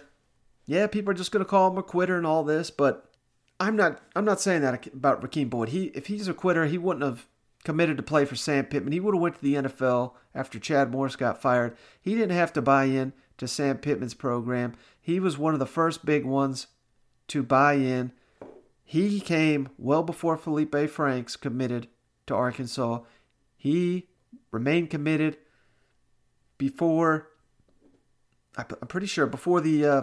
yeah, people are just going to call him a quitter and all this, but I'm not, I'm not saying that about Rakeem Boyd. He, if he's a quitter, he wouldn't have committed to play for Sam Pittman. He would have went to the NFL after Chad Morris got fired. He didn't have to buy in to Sam Pittman's program. He was one of the first big ones to buy in. He came well before Felipe Franks committed to Arkansas. He remained committed before, I'm pretty sure, before the, uh,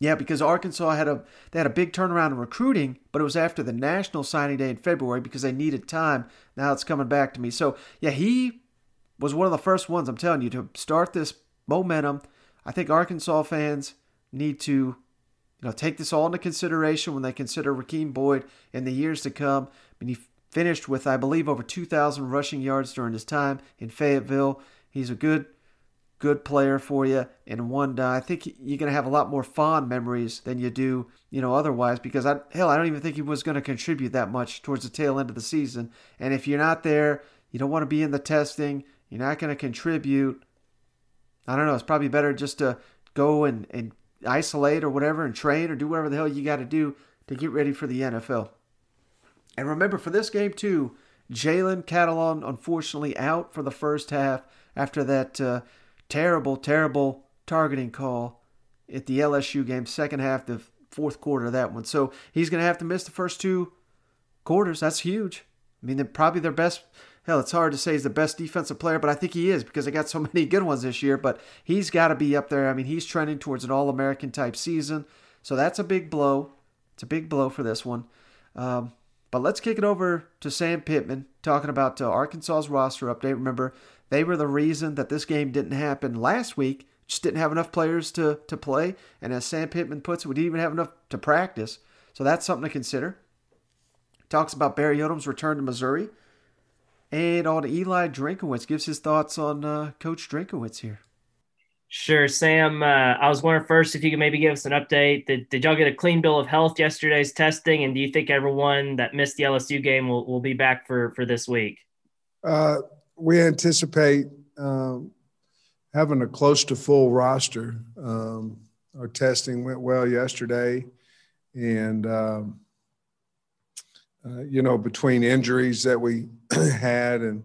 yeah, because Arkansas had a they had a big turnaround in recruiting, but it was after the national signing day in February because they needed time. Now it's coming back to me. So yeah, he was one of the first ones. I'm telling you to start this momentum. I think Arkansas fans need to you know take this all into consideration when they consider Rakeem Boyd in the years to come. I mean, he finished with I believe over 2,000 rushing yards during his time in Fayetteville. He's a good good player for you and one uh, I think you're going to have a lot more fond memories than you do, you know, otherwise because I hell, I don't even think he was going to contribute that much towards the tail end of the season. And if you're not there, you don't want to be in the testing, you're not going to contribute. I don't know, it's probably better just to go and, and isolate or whatever and train or do whatever the hell you got to do to get ready for the NFL. And remember, for this game, too, Jalen Catalon unfortunately out for the first half after that uh, terrible, terrible targeting call at the LSU game, second half, the fourth quarter of that one. So he's going to have to miss the first two quarters. That's huge. I mean, they're probably their best. Hell, it's hard to say he's the best defensive player, but I think he is because they got so many good ones this year. But he's got to be up there. I mean, he's trending towards an All American type season. So that's a big blow. It's a big blow for this one. Um, but let's kick it over to Sam Pittman talking about uh, Arkansas's roster update. Remember, they were the reason that this game didn't happen last week. Just didn't have enough players to, to play. And as Sam Pittman puts it, we didn't even have enough to practice. So that's something to consider. Talks about Barry Odom's return to Missouri. And on Eli Drinkwitz, gives his thoughts on uh, Coach Drinkwitz here. Sure, Sam. Uh, I was wondering first if you could maybe give us an update. Did, did y'all get a clean bill of health yesterday's testing? And do you think everyone that missed the LSU game will, will be back for, for this week? Uh, we anticipate um, having a close to full roster. Um, our testing went well yesterday. And, um, uh, you know, between injuries that we had and,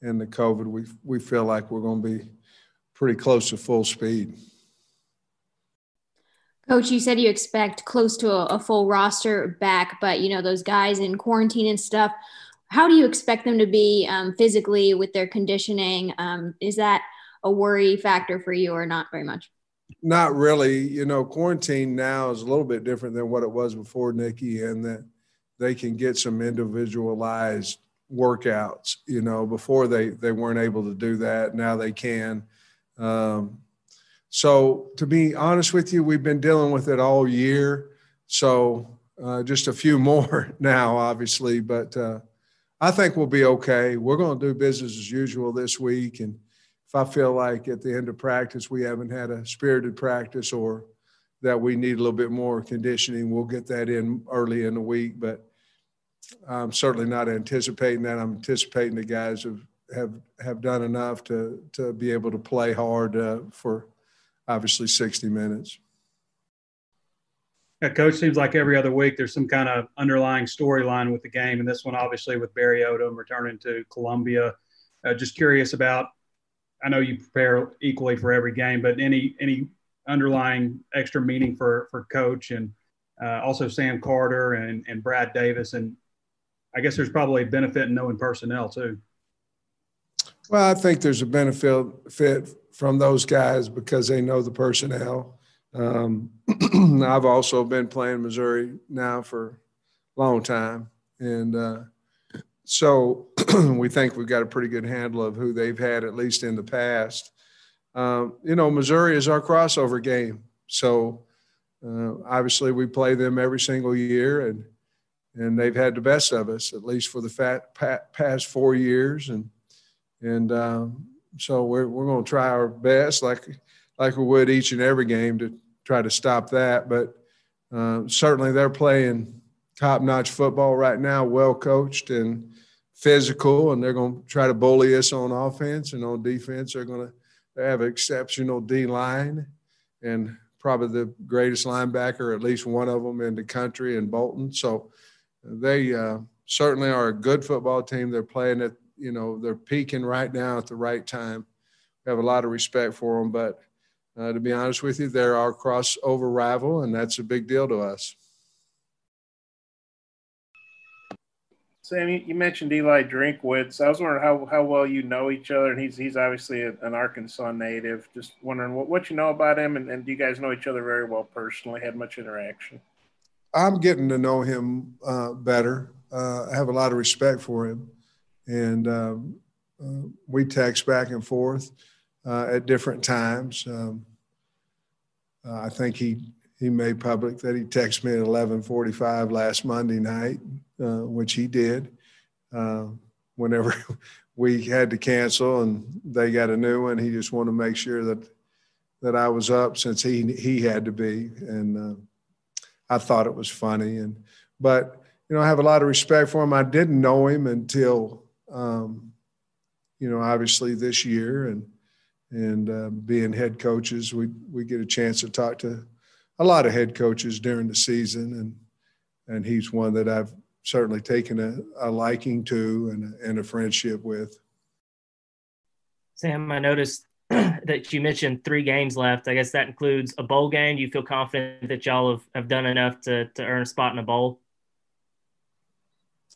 and the COVID, we, we feel like we're going to be – pretty close to full speed. Coach, you said you expect close to a, a, full roster back, but you know those guys in quarantine and stuff. How do you expect them to be um, physically with their conditioning? Um, is that a worry factor for you, or not very much? Not really. You know, quarantine now is a little bit different than what it was before, Nikki, and that they can get some individualized workouts. You know, before they they weren't able to do that. Now they can um, so, to be honest with you, we've been dealing with it all year. So, uh, just a few more now, obviously, but uh, I think we'll be okay. We're going to do business as usual this week. And if I feel like at the end of practice we haven't had a spirited practice or that we need a little bit more conditioning, we'll get that in early in the week. But I'm certainly not anticipating that. I'm anticipating the guys have have have done enough to to be able to play hard uh, for obviously 60 minutes. Yeah, coach seems like every other week there's some kind of underlying storyline with the game, and this one obviously with Barry Odom returning to Columbia. Uh, just curious about. I know you prepare equally for every game, but any any underlying extra meaning for for coach and uh, also Sam Carter and and Brad Davis, and I guess there's probably a benefit in knowing personnel too. Well, I think there's a benefit fit from those guys because they know the personnel. Um, I've also been playing Missouri now for a long time, and uh, so we think we've got a pretty good handle of who they've had at least in the past. Um, you know, Missouri is our crossover game, so uh, obviously we play them every single year, and and they've had the best of us at least for the fat, past four years, and and um, so we're we're going to try our best, like like we would each and every game, to try to stop that. But uh, certainly, they're playing top-notch football right now, well coached and physical, and they're going to try to bully us on offense and on defense. They're going to have an exceptional D line and probably the greatest linebacker, at least one of them in the country, in Bolton. So they uh, certainly are a good football team. They're playing at you know they're peaking right now at the right time. We have a lot of respect for them, but uh, to be honest with you, they're our crossover rival, and that's a big deal to us. Sam, you mentioned Eli Drinkwitz. I was wondering how, how well you know each other, and he's he's obviously an Arkansas native. Just wondering what, what you know about him, and, and do you guys know each other very well personally? Had much interaction? I'm getting to know him uh, better. Uh, I have a lot of respect for him and um, uh, we text back and forth uh, at different times. Um, uh, I think he he made public that he texted me at 11:45 last Monday night, uh, which he did. Uh, whenever we had to cancel and they got a new one, he just wanted to make sure that that I was up since he he had to be, and I thought it was funny. And but you know, I have a lot of respect for him. I didn't know him until um, you know, obviously this year, and and uh, being head coaches, we we get a chance to talk to a lot of head coaches during the season, and and he's one that I've certainly taken a, a liking to and and a friendship with. Sam, I noticed that you mentioned three games left. I guess that includes a bowl game. Do you feel confident that y'all have, have done enough to, to earn a spot in a bowl?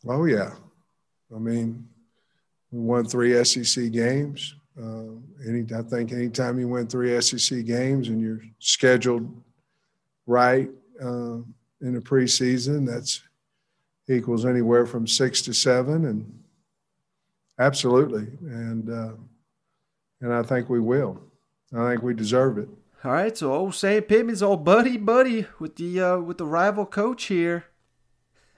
Oh, yeah. I mean, we won three SEC games. Uh, any, I think anytime you win three SEC games and you're scheduled right uh, in the preseason, that's equals anywhere from six to seven, and absolutely, and uh, and I think we will. I think we deserve it. All right, so old Sam Pittman's old buddy buddy with the uh, with the rival coach here.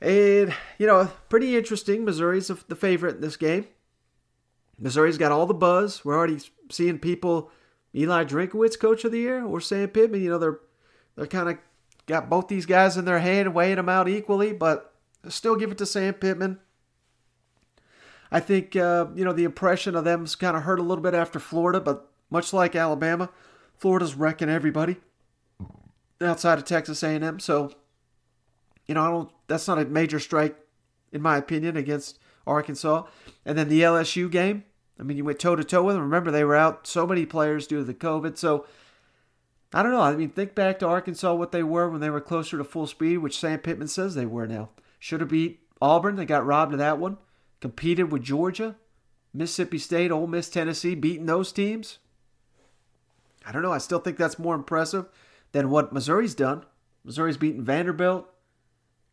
and you know, pretty interesting. Missouri's the favorite in this game. Missouri's got all the buzz. We're already seeing people. Eli Drinkwitz, coach of the year, or Sam Pittman. You know, they're they're kind of got both these guys in their hand, weighing them out equally, but still give it to Sam Pittman. I think uh, you know the impression of them's kind of hurt a little bit after Florida, but much like Alabama, Florida's wrecking everybody outside of Texas A&M. So, you know, I don't. That's not a major strike, in my opinion, against Arkansas. And then the LSU game. I mean, you went toe to toe with them. Remember, they were out so many players due to the COVID. So, I don't know. I mean, think back to Arkansas, what they were when they were closer to full speed, which Sam Pittman says they were now. Should have beat Auburn. They got robbed of that one. Competed with Georgia, Mississippi State, Ole Miss, Tennessee, beating those teams. I don't know. I still think that's more impressive than what Missouri's done. Missouri's beaten Vanderbilt,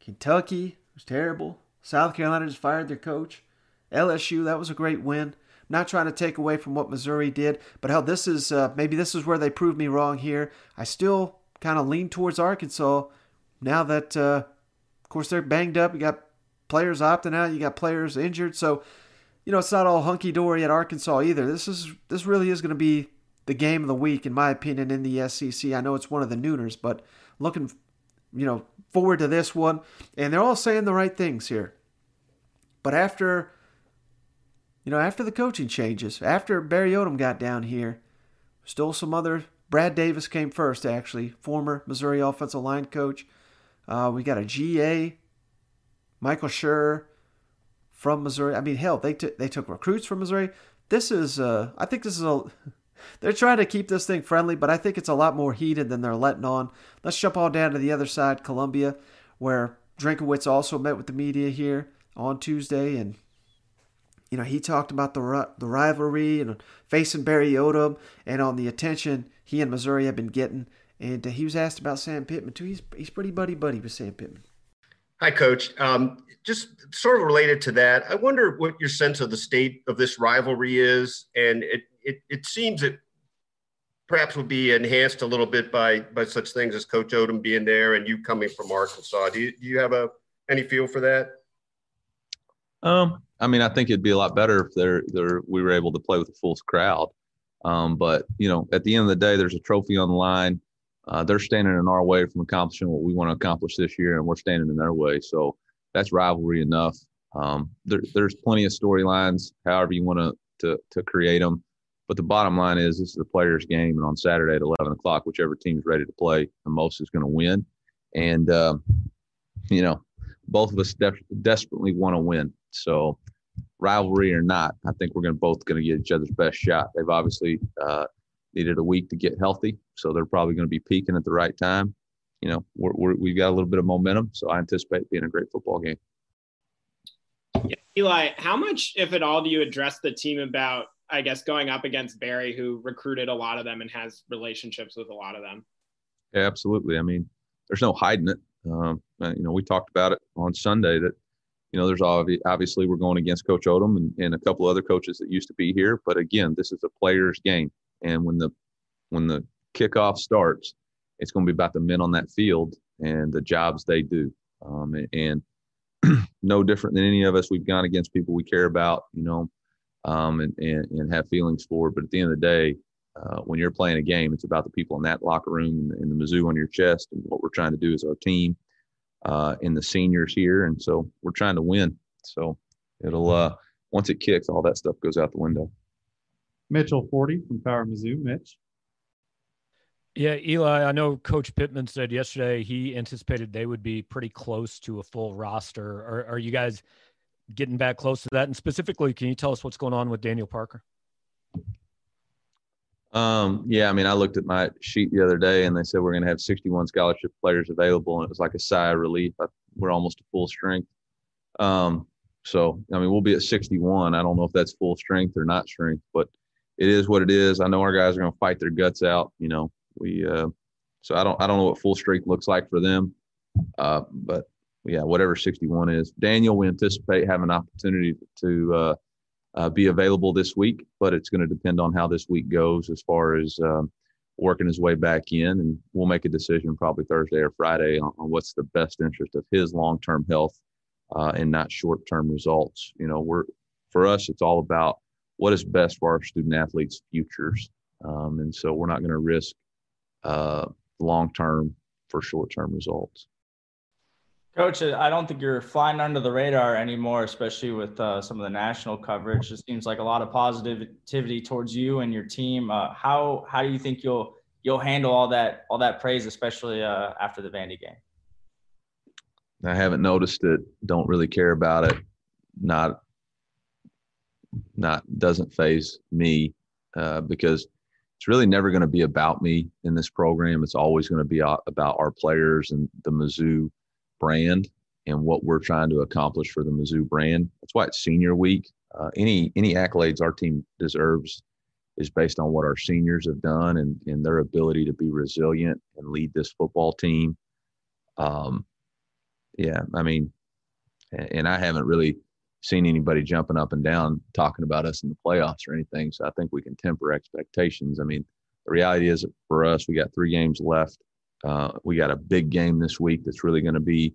Kentucky, was terrible. South Carolina just fired their coach. LSU, that was a great win not trying to take away from what Missouri did, but hell, this is uh, maybe this is where they proved me wrong here. I still kind of lean towards Arkansas now that, uh, of course, they're banged up. You got players opting out, you got players injured, so you know it's not all hunky dory at Arkansas either. This is this really is going to be the game of the week, in my opinion, in the SEC. I know it's one of the nooners, but looking, you know, forward to this one, and they're all saying the right things here. But after you know, after the coaching changes, after Barry Odom got down here, still some other. Brad Davis came first, actually, former Missouri offensive line coach. Uh, we got a GA, Michael Schur from Missouri. I mean, hell, they took they took recruits from Missouri. This is, uh, I think this is a. They're trying to keep this thing friendly, but I think it's a lot more heated than they're letting on. Let's jump on down to the other side, Columbia, where Drinkwitz also met with the media here on Tuesday, and you know, he talked about the the rivalry and facing Barry Odom and on the attention he and Missouri have been getting. And uh, he was asked about Sam Pittman too. He's he's pretty buddy buddy with Sam Pittman. Hi, Coach. Um, just sort of related to that, I wonder what your sense of the state of this rivalry is, and it it, it seems that perhaps would be enhanced a little bit by by such things as Coach Odom being there and you coming from Arkansas. Do you, do you have a any feel for that? Um, I mean, I think it'd be a lot better if they're, they're we were able to play with a full crowd. Um, but you know, at the end of the day, there's a trophy on the line. Uh, they're standing in our way from accomplishing what we want to accomplish this year, and we're standing in their way. So that's rivalry enough. Um, there, there's plenty of storylines, however you want to, to create them. But the bottom line is, this is a players' game, and on Saturday at 11 o'clock, whichever team's ready to play the most is going to win. And um, you know, both of us de- desperately want to win. So rivalry or not, I think we're going to both going to get each other's best shot. They've obviously uh, needed a week to get healthy, so they're probably going to be peaking at the right time. You know, we're, we have got a little bit of momentum, so I anticipate being a great football game. Yeah, Eli, how much, if at all, do you address the team about, I guess, going up against Barry, who recruited a lot of them and has relationships with a lot of them? Yeah, absolutely. I mean, there's no hiding it. Um, you know, we talked about it on Sunday that you know, there's obviously we're going against Coach Odom and, and a couple other coaches that used to be here. But again, this is a player's game, and when the when the kickoff starts, it's going to be about the men on that field and the jobs they do. Um, and no different than any of us. We've gone against people we care about, you know, um, and, and, and have feelings for. But at the end of the day, uh, when you're playing a game, it's about the people in that locker room and, the Mizzou on your chest. And what we're trying to do is our team uh, and the seniors here. And so we're trying to win. So it'll, uh, once it kicks, all that stuff goes out the window. Mitchell Forde from Power Mizzou. Mitch. Yeah, Eli, I know Coach Pittman said yesterday he anticipated they would be pretty close to a full roster. Are, are you guys getting back close to that? And specifically, can you tell us what's going on with Daniel Parker? Um, yeah, I mean, I looked at my sheet the other day and they said we're going to have 61 scholarship players available, and it was like a sigh of relief. I, we're almost at full strength. Um, so, I mean, we'll be at 61. I don't know if that's full strength or not strength, but it is what it is. I know our guys are going to fight their guts out. You know, we uh, so I don't I don't know what full strength looks like for them, uh, but yeah, whatever 61 is. Daniel, we anticipate having an opportunity to uh, uh, be available this week, but it's going to depend on how this week goes as far as um, working his way back in. And we'll make a decision probably Thursday or Friday on, on what's the best interest of his long term health uh, and not short term results. You know, we're for us, it's all about what is best for our student athletes' futures. Um, and so we're not going to risk uh, long term for short term results. Coach, I don't think you're flying under the radar anymore, especially with uh, some of the national coverage. It seems like a lot of positivity towards you and your team. Uh, how how do you think you'll you'll handle all that all that praise, especially uh, after the Vandy game? I haven't noticed it. Don't really care about it. Not not doesn't phase me uh, because it's really never going to be about me in this program. It's always going to be about our players and the Mizzou brand and what we're trying to accomplish for the Mizzou brand. That's why it's senior week. Uh, any any accolades our team deserves is based on what our seniors have done and, and their ability to be resilient and lead this football team. Um, yeah, I mean, and I haven't really seen anybody jumping up and down talking about us in the playoffs or anything. So I think we can temper expectations. I mean, the reality is for us, we got three games left. Uh, we got a big game this week that's really going to be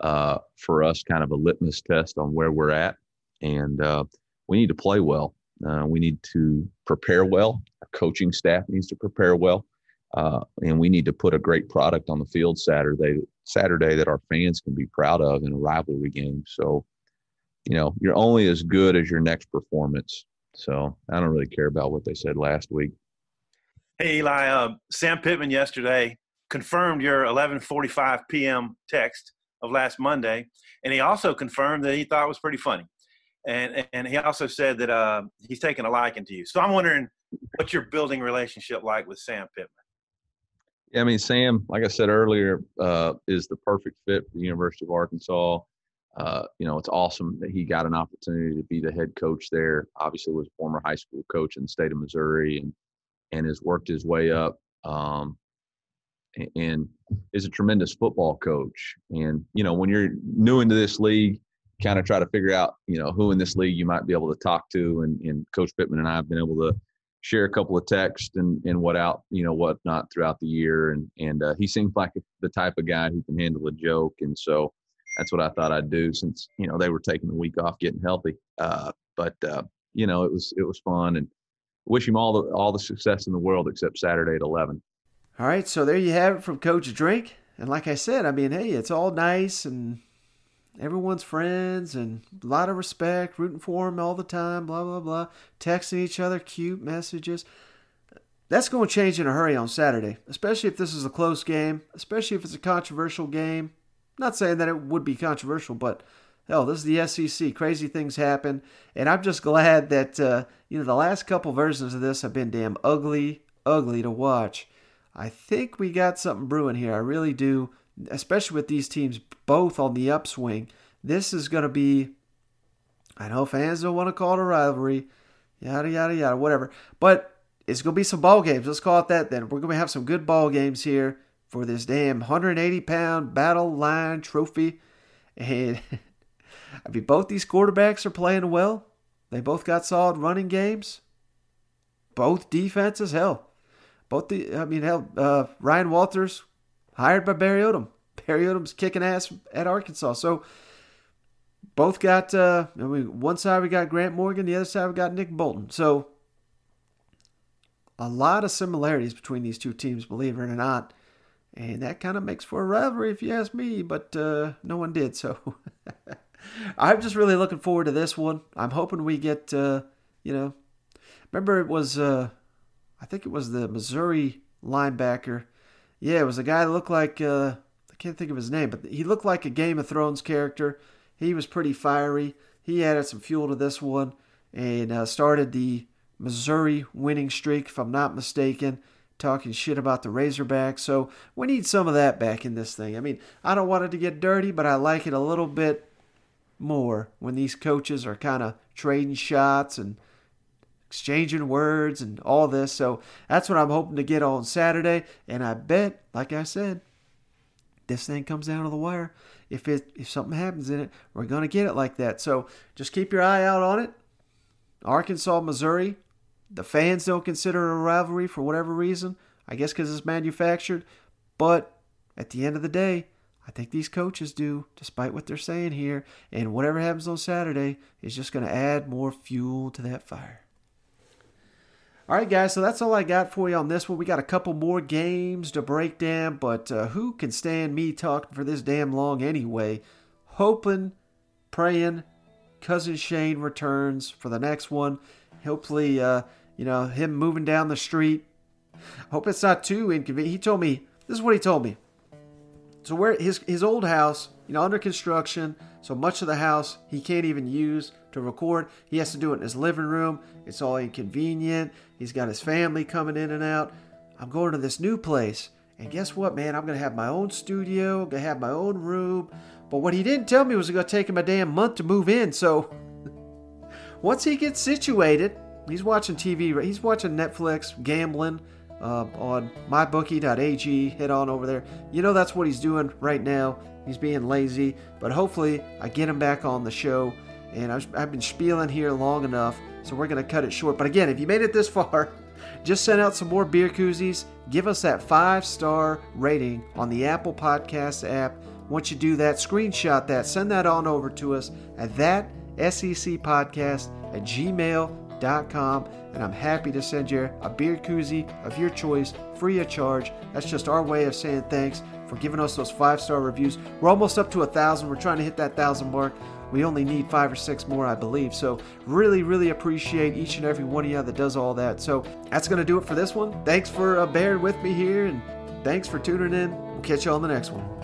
uh, for us kind of a litmus test on where we're at, and uh, we need to play well. Uh, we need to prepare well. Our coaching staff needs to prepare well, uh, and we need to put a great product on the field Saturday. Saturday that our fans can be proud of in a rivalry game. So you know, you're only as good as your next performance. So I don't really care about what they said last week. Hey Eli, uh, Sam Pittman yesterday confirmed your 11:45 p.m. text of last Monday, and he also confirmed that he thought it was pretty funny, and and he also said that uh, he's taken a liking to you. So I'm wondering what's your building relationship like with Sam Pittman. Yeah, I mean Sam, like I said earlier, uh, is the perfect fit for the University of Arkansas uh, you know, it's awesome that he got an opportunity to be the head coach there. Obviously, was a former high school coach in the state of Missouri, and and has worked his way up. Um, and is a tremendous football coach. And you know, when you're new into this league, kind of try to figure out, you know, who in this league you might be able to talk to. And, and Coach Pittman and I have been able to share a couple of texts and, and what out, you know, whatnot throughout the year. And and uh, he seems like the type of guy who can handle a joke. And so that's what I thought I'd do since you know they were taking the week off getting healthy. Uh, but uh, you know it was it was fun and wish him all the all the success in the world except Saturday at eleven. All right, so there you have it from Coach Drink, and like I said, I mean, hey, it's all nice and everyone's friends and a lot of respect, rooting for him all the time, blah blah blah, texting each other cute messages. That's going to change in a hurry on Saturday, especially if this is a close game, especially if it's a controversial game not saying that it would be controversial, but hell, this is the SEC. Crazy things happen, and I'm just glad that uh, you know the last couple versions of this have been damn ugly, ugly to watch. I think we got something brewing here. I really do, especially with these teams both on the upswing. This is going to be. I know fans don't want to call it a rivalry, yada yada yada, whatever. But it's going to be some ball games. Let's call it that. Then we're going to have some good ball games here for this damn 180 pound battle line trophy. And I mean, both these quarterbacks are playing well. They both got solid running games. Both defenses, hell. Both the, I mean, hell, uh, Ryan Walters hired by Barry Odom. Barry Odom's kicking ass at Arkansas. So both got uh, I mean, one side we got Grant Morgan, the other side we got Nick Bolton. So a lot of similarities between these two teams, believe it or not. And that kind of makes for a rivalry, if you ask me, but uh, no one did. So I'm just really looking forward to this one. I'm hoping we get, uh, you know, remember it was, uh, I think it was the Missouri linebacker. Yeah, it was a guy that looked like, uh, I can't think of his name, but he looked like a Game of Thrones character. He was pretty fiery. He added some fuel to this one and uh, started the Missouri winning streak, if I'm not mistaken, talking shit about the Razorbacks. So we need some of that back in this thing. I mean, I don't want it to get dirty, but I like it a little bit more when these coaches are kind of trading shots and exchanging words and all this. So that's what I'm hoping to get on Saturday. And I bet, like I said, this thing comes down to the wire. If it if something happens in it, we're gonna get it like that. So just keep your eye out on it. Arkansas, Missouri, the fans don't consider it a rivalry for whatever reason. I guess because it's manufactured. But at the end of the day, I think these coaches do, despite what they're saying here. And whatever happens on Saturday is just going to add more fuel to that fire. All right, guys, so that's all I got for you on this one. We got a couple more games to break down, but uh, who can stand me talking for this damn long anyway? Hoping, praying, Cousin Shane returns for the next one. Hopefully, uh, you know, him moving down the street. Hope it's not too inconvenient. He told me, this is what he told me. So where his his old house, you know, under construction, so much of the house he can't even use to record. He has to do it in his living room. It's all inconvenient. He's got his family coming in and out. I'm going to this new place. And guess what, man? I'm going to have my own studio. I'm going to have my own room. But what he didn't tell me was it's going to take him a damn month to move in. So once he gets situated, He's watching TV. He's watching Netflix, gambling uh, on mybookie.ag. Head on over there. You know that's what he's doing right now. He's being lazy, but hopefully I get him back on the show. And I've, I've been spieling here long enough, so we're gonna cut it short. But again, if you made it this far, just send out some more beer koozies. Give us that five star rating on the Apple Podcast app. Once you do that, screenshot that, send that on over to us at that SEC podcast at gmail.com and I'm happy to send you a beer koozie of your choice free of charge. That's just our way of saying thanks for giving us those five star reviews. We're almost up to a thousand. We're trying to hit that thousand mark. We only need five or six more, I believe. So, really, really appreciate each and every one of you that does all that. So, that's going to do it for this one. Thanks for uh, bearing with me here, and thanks for tuning in. We'll catch you on the next one.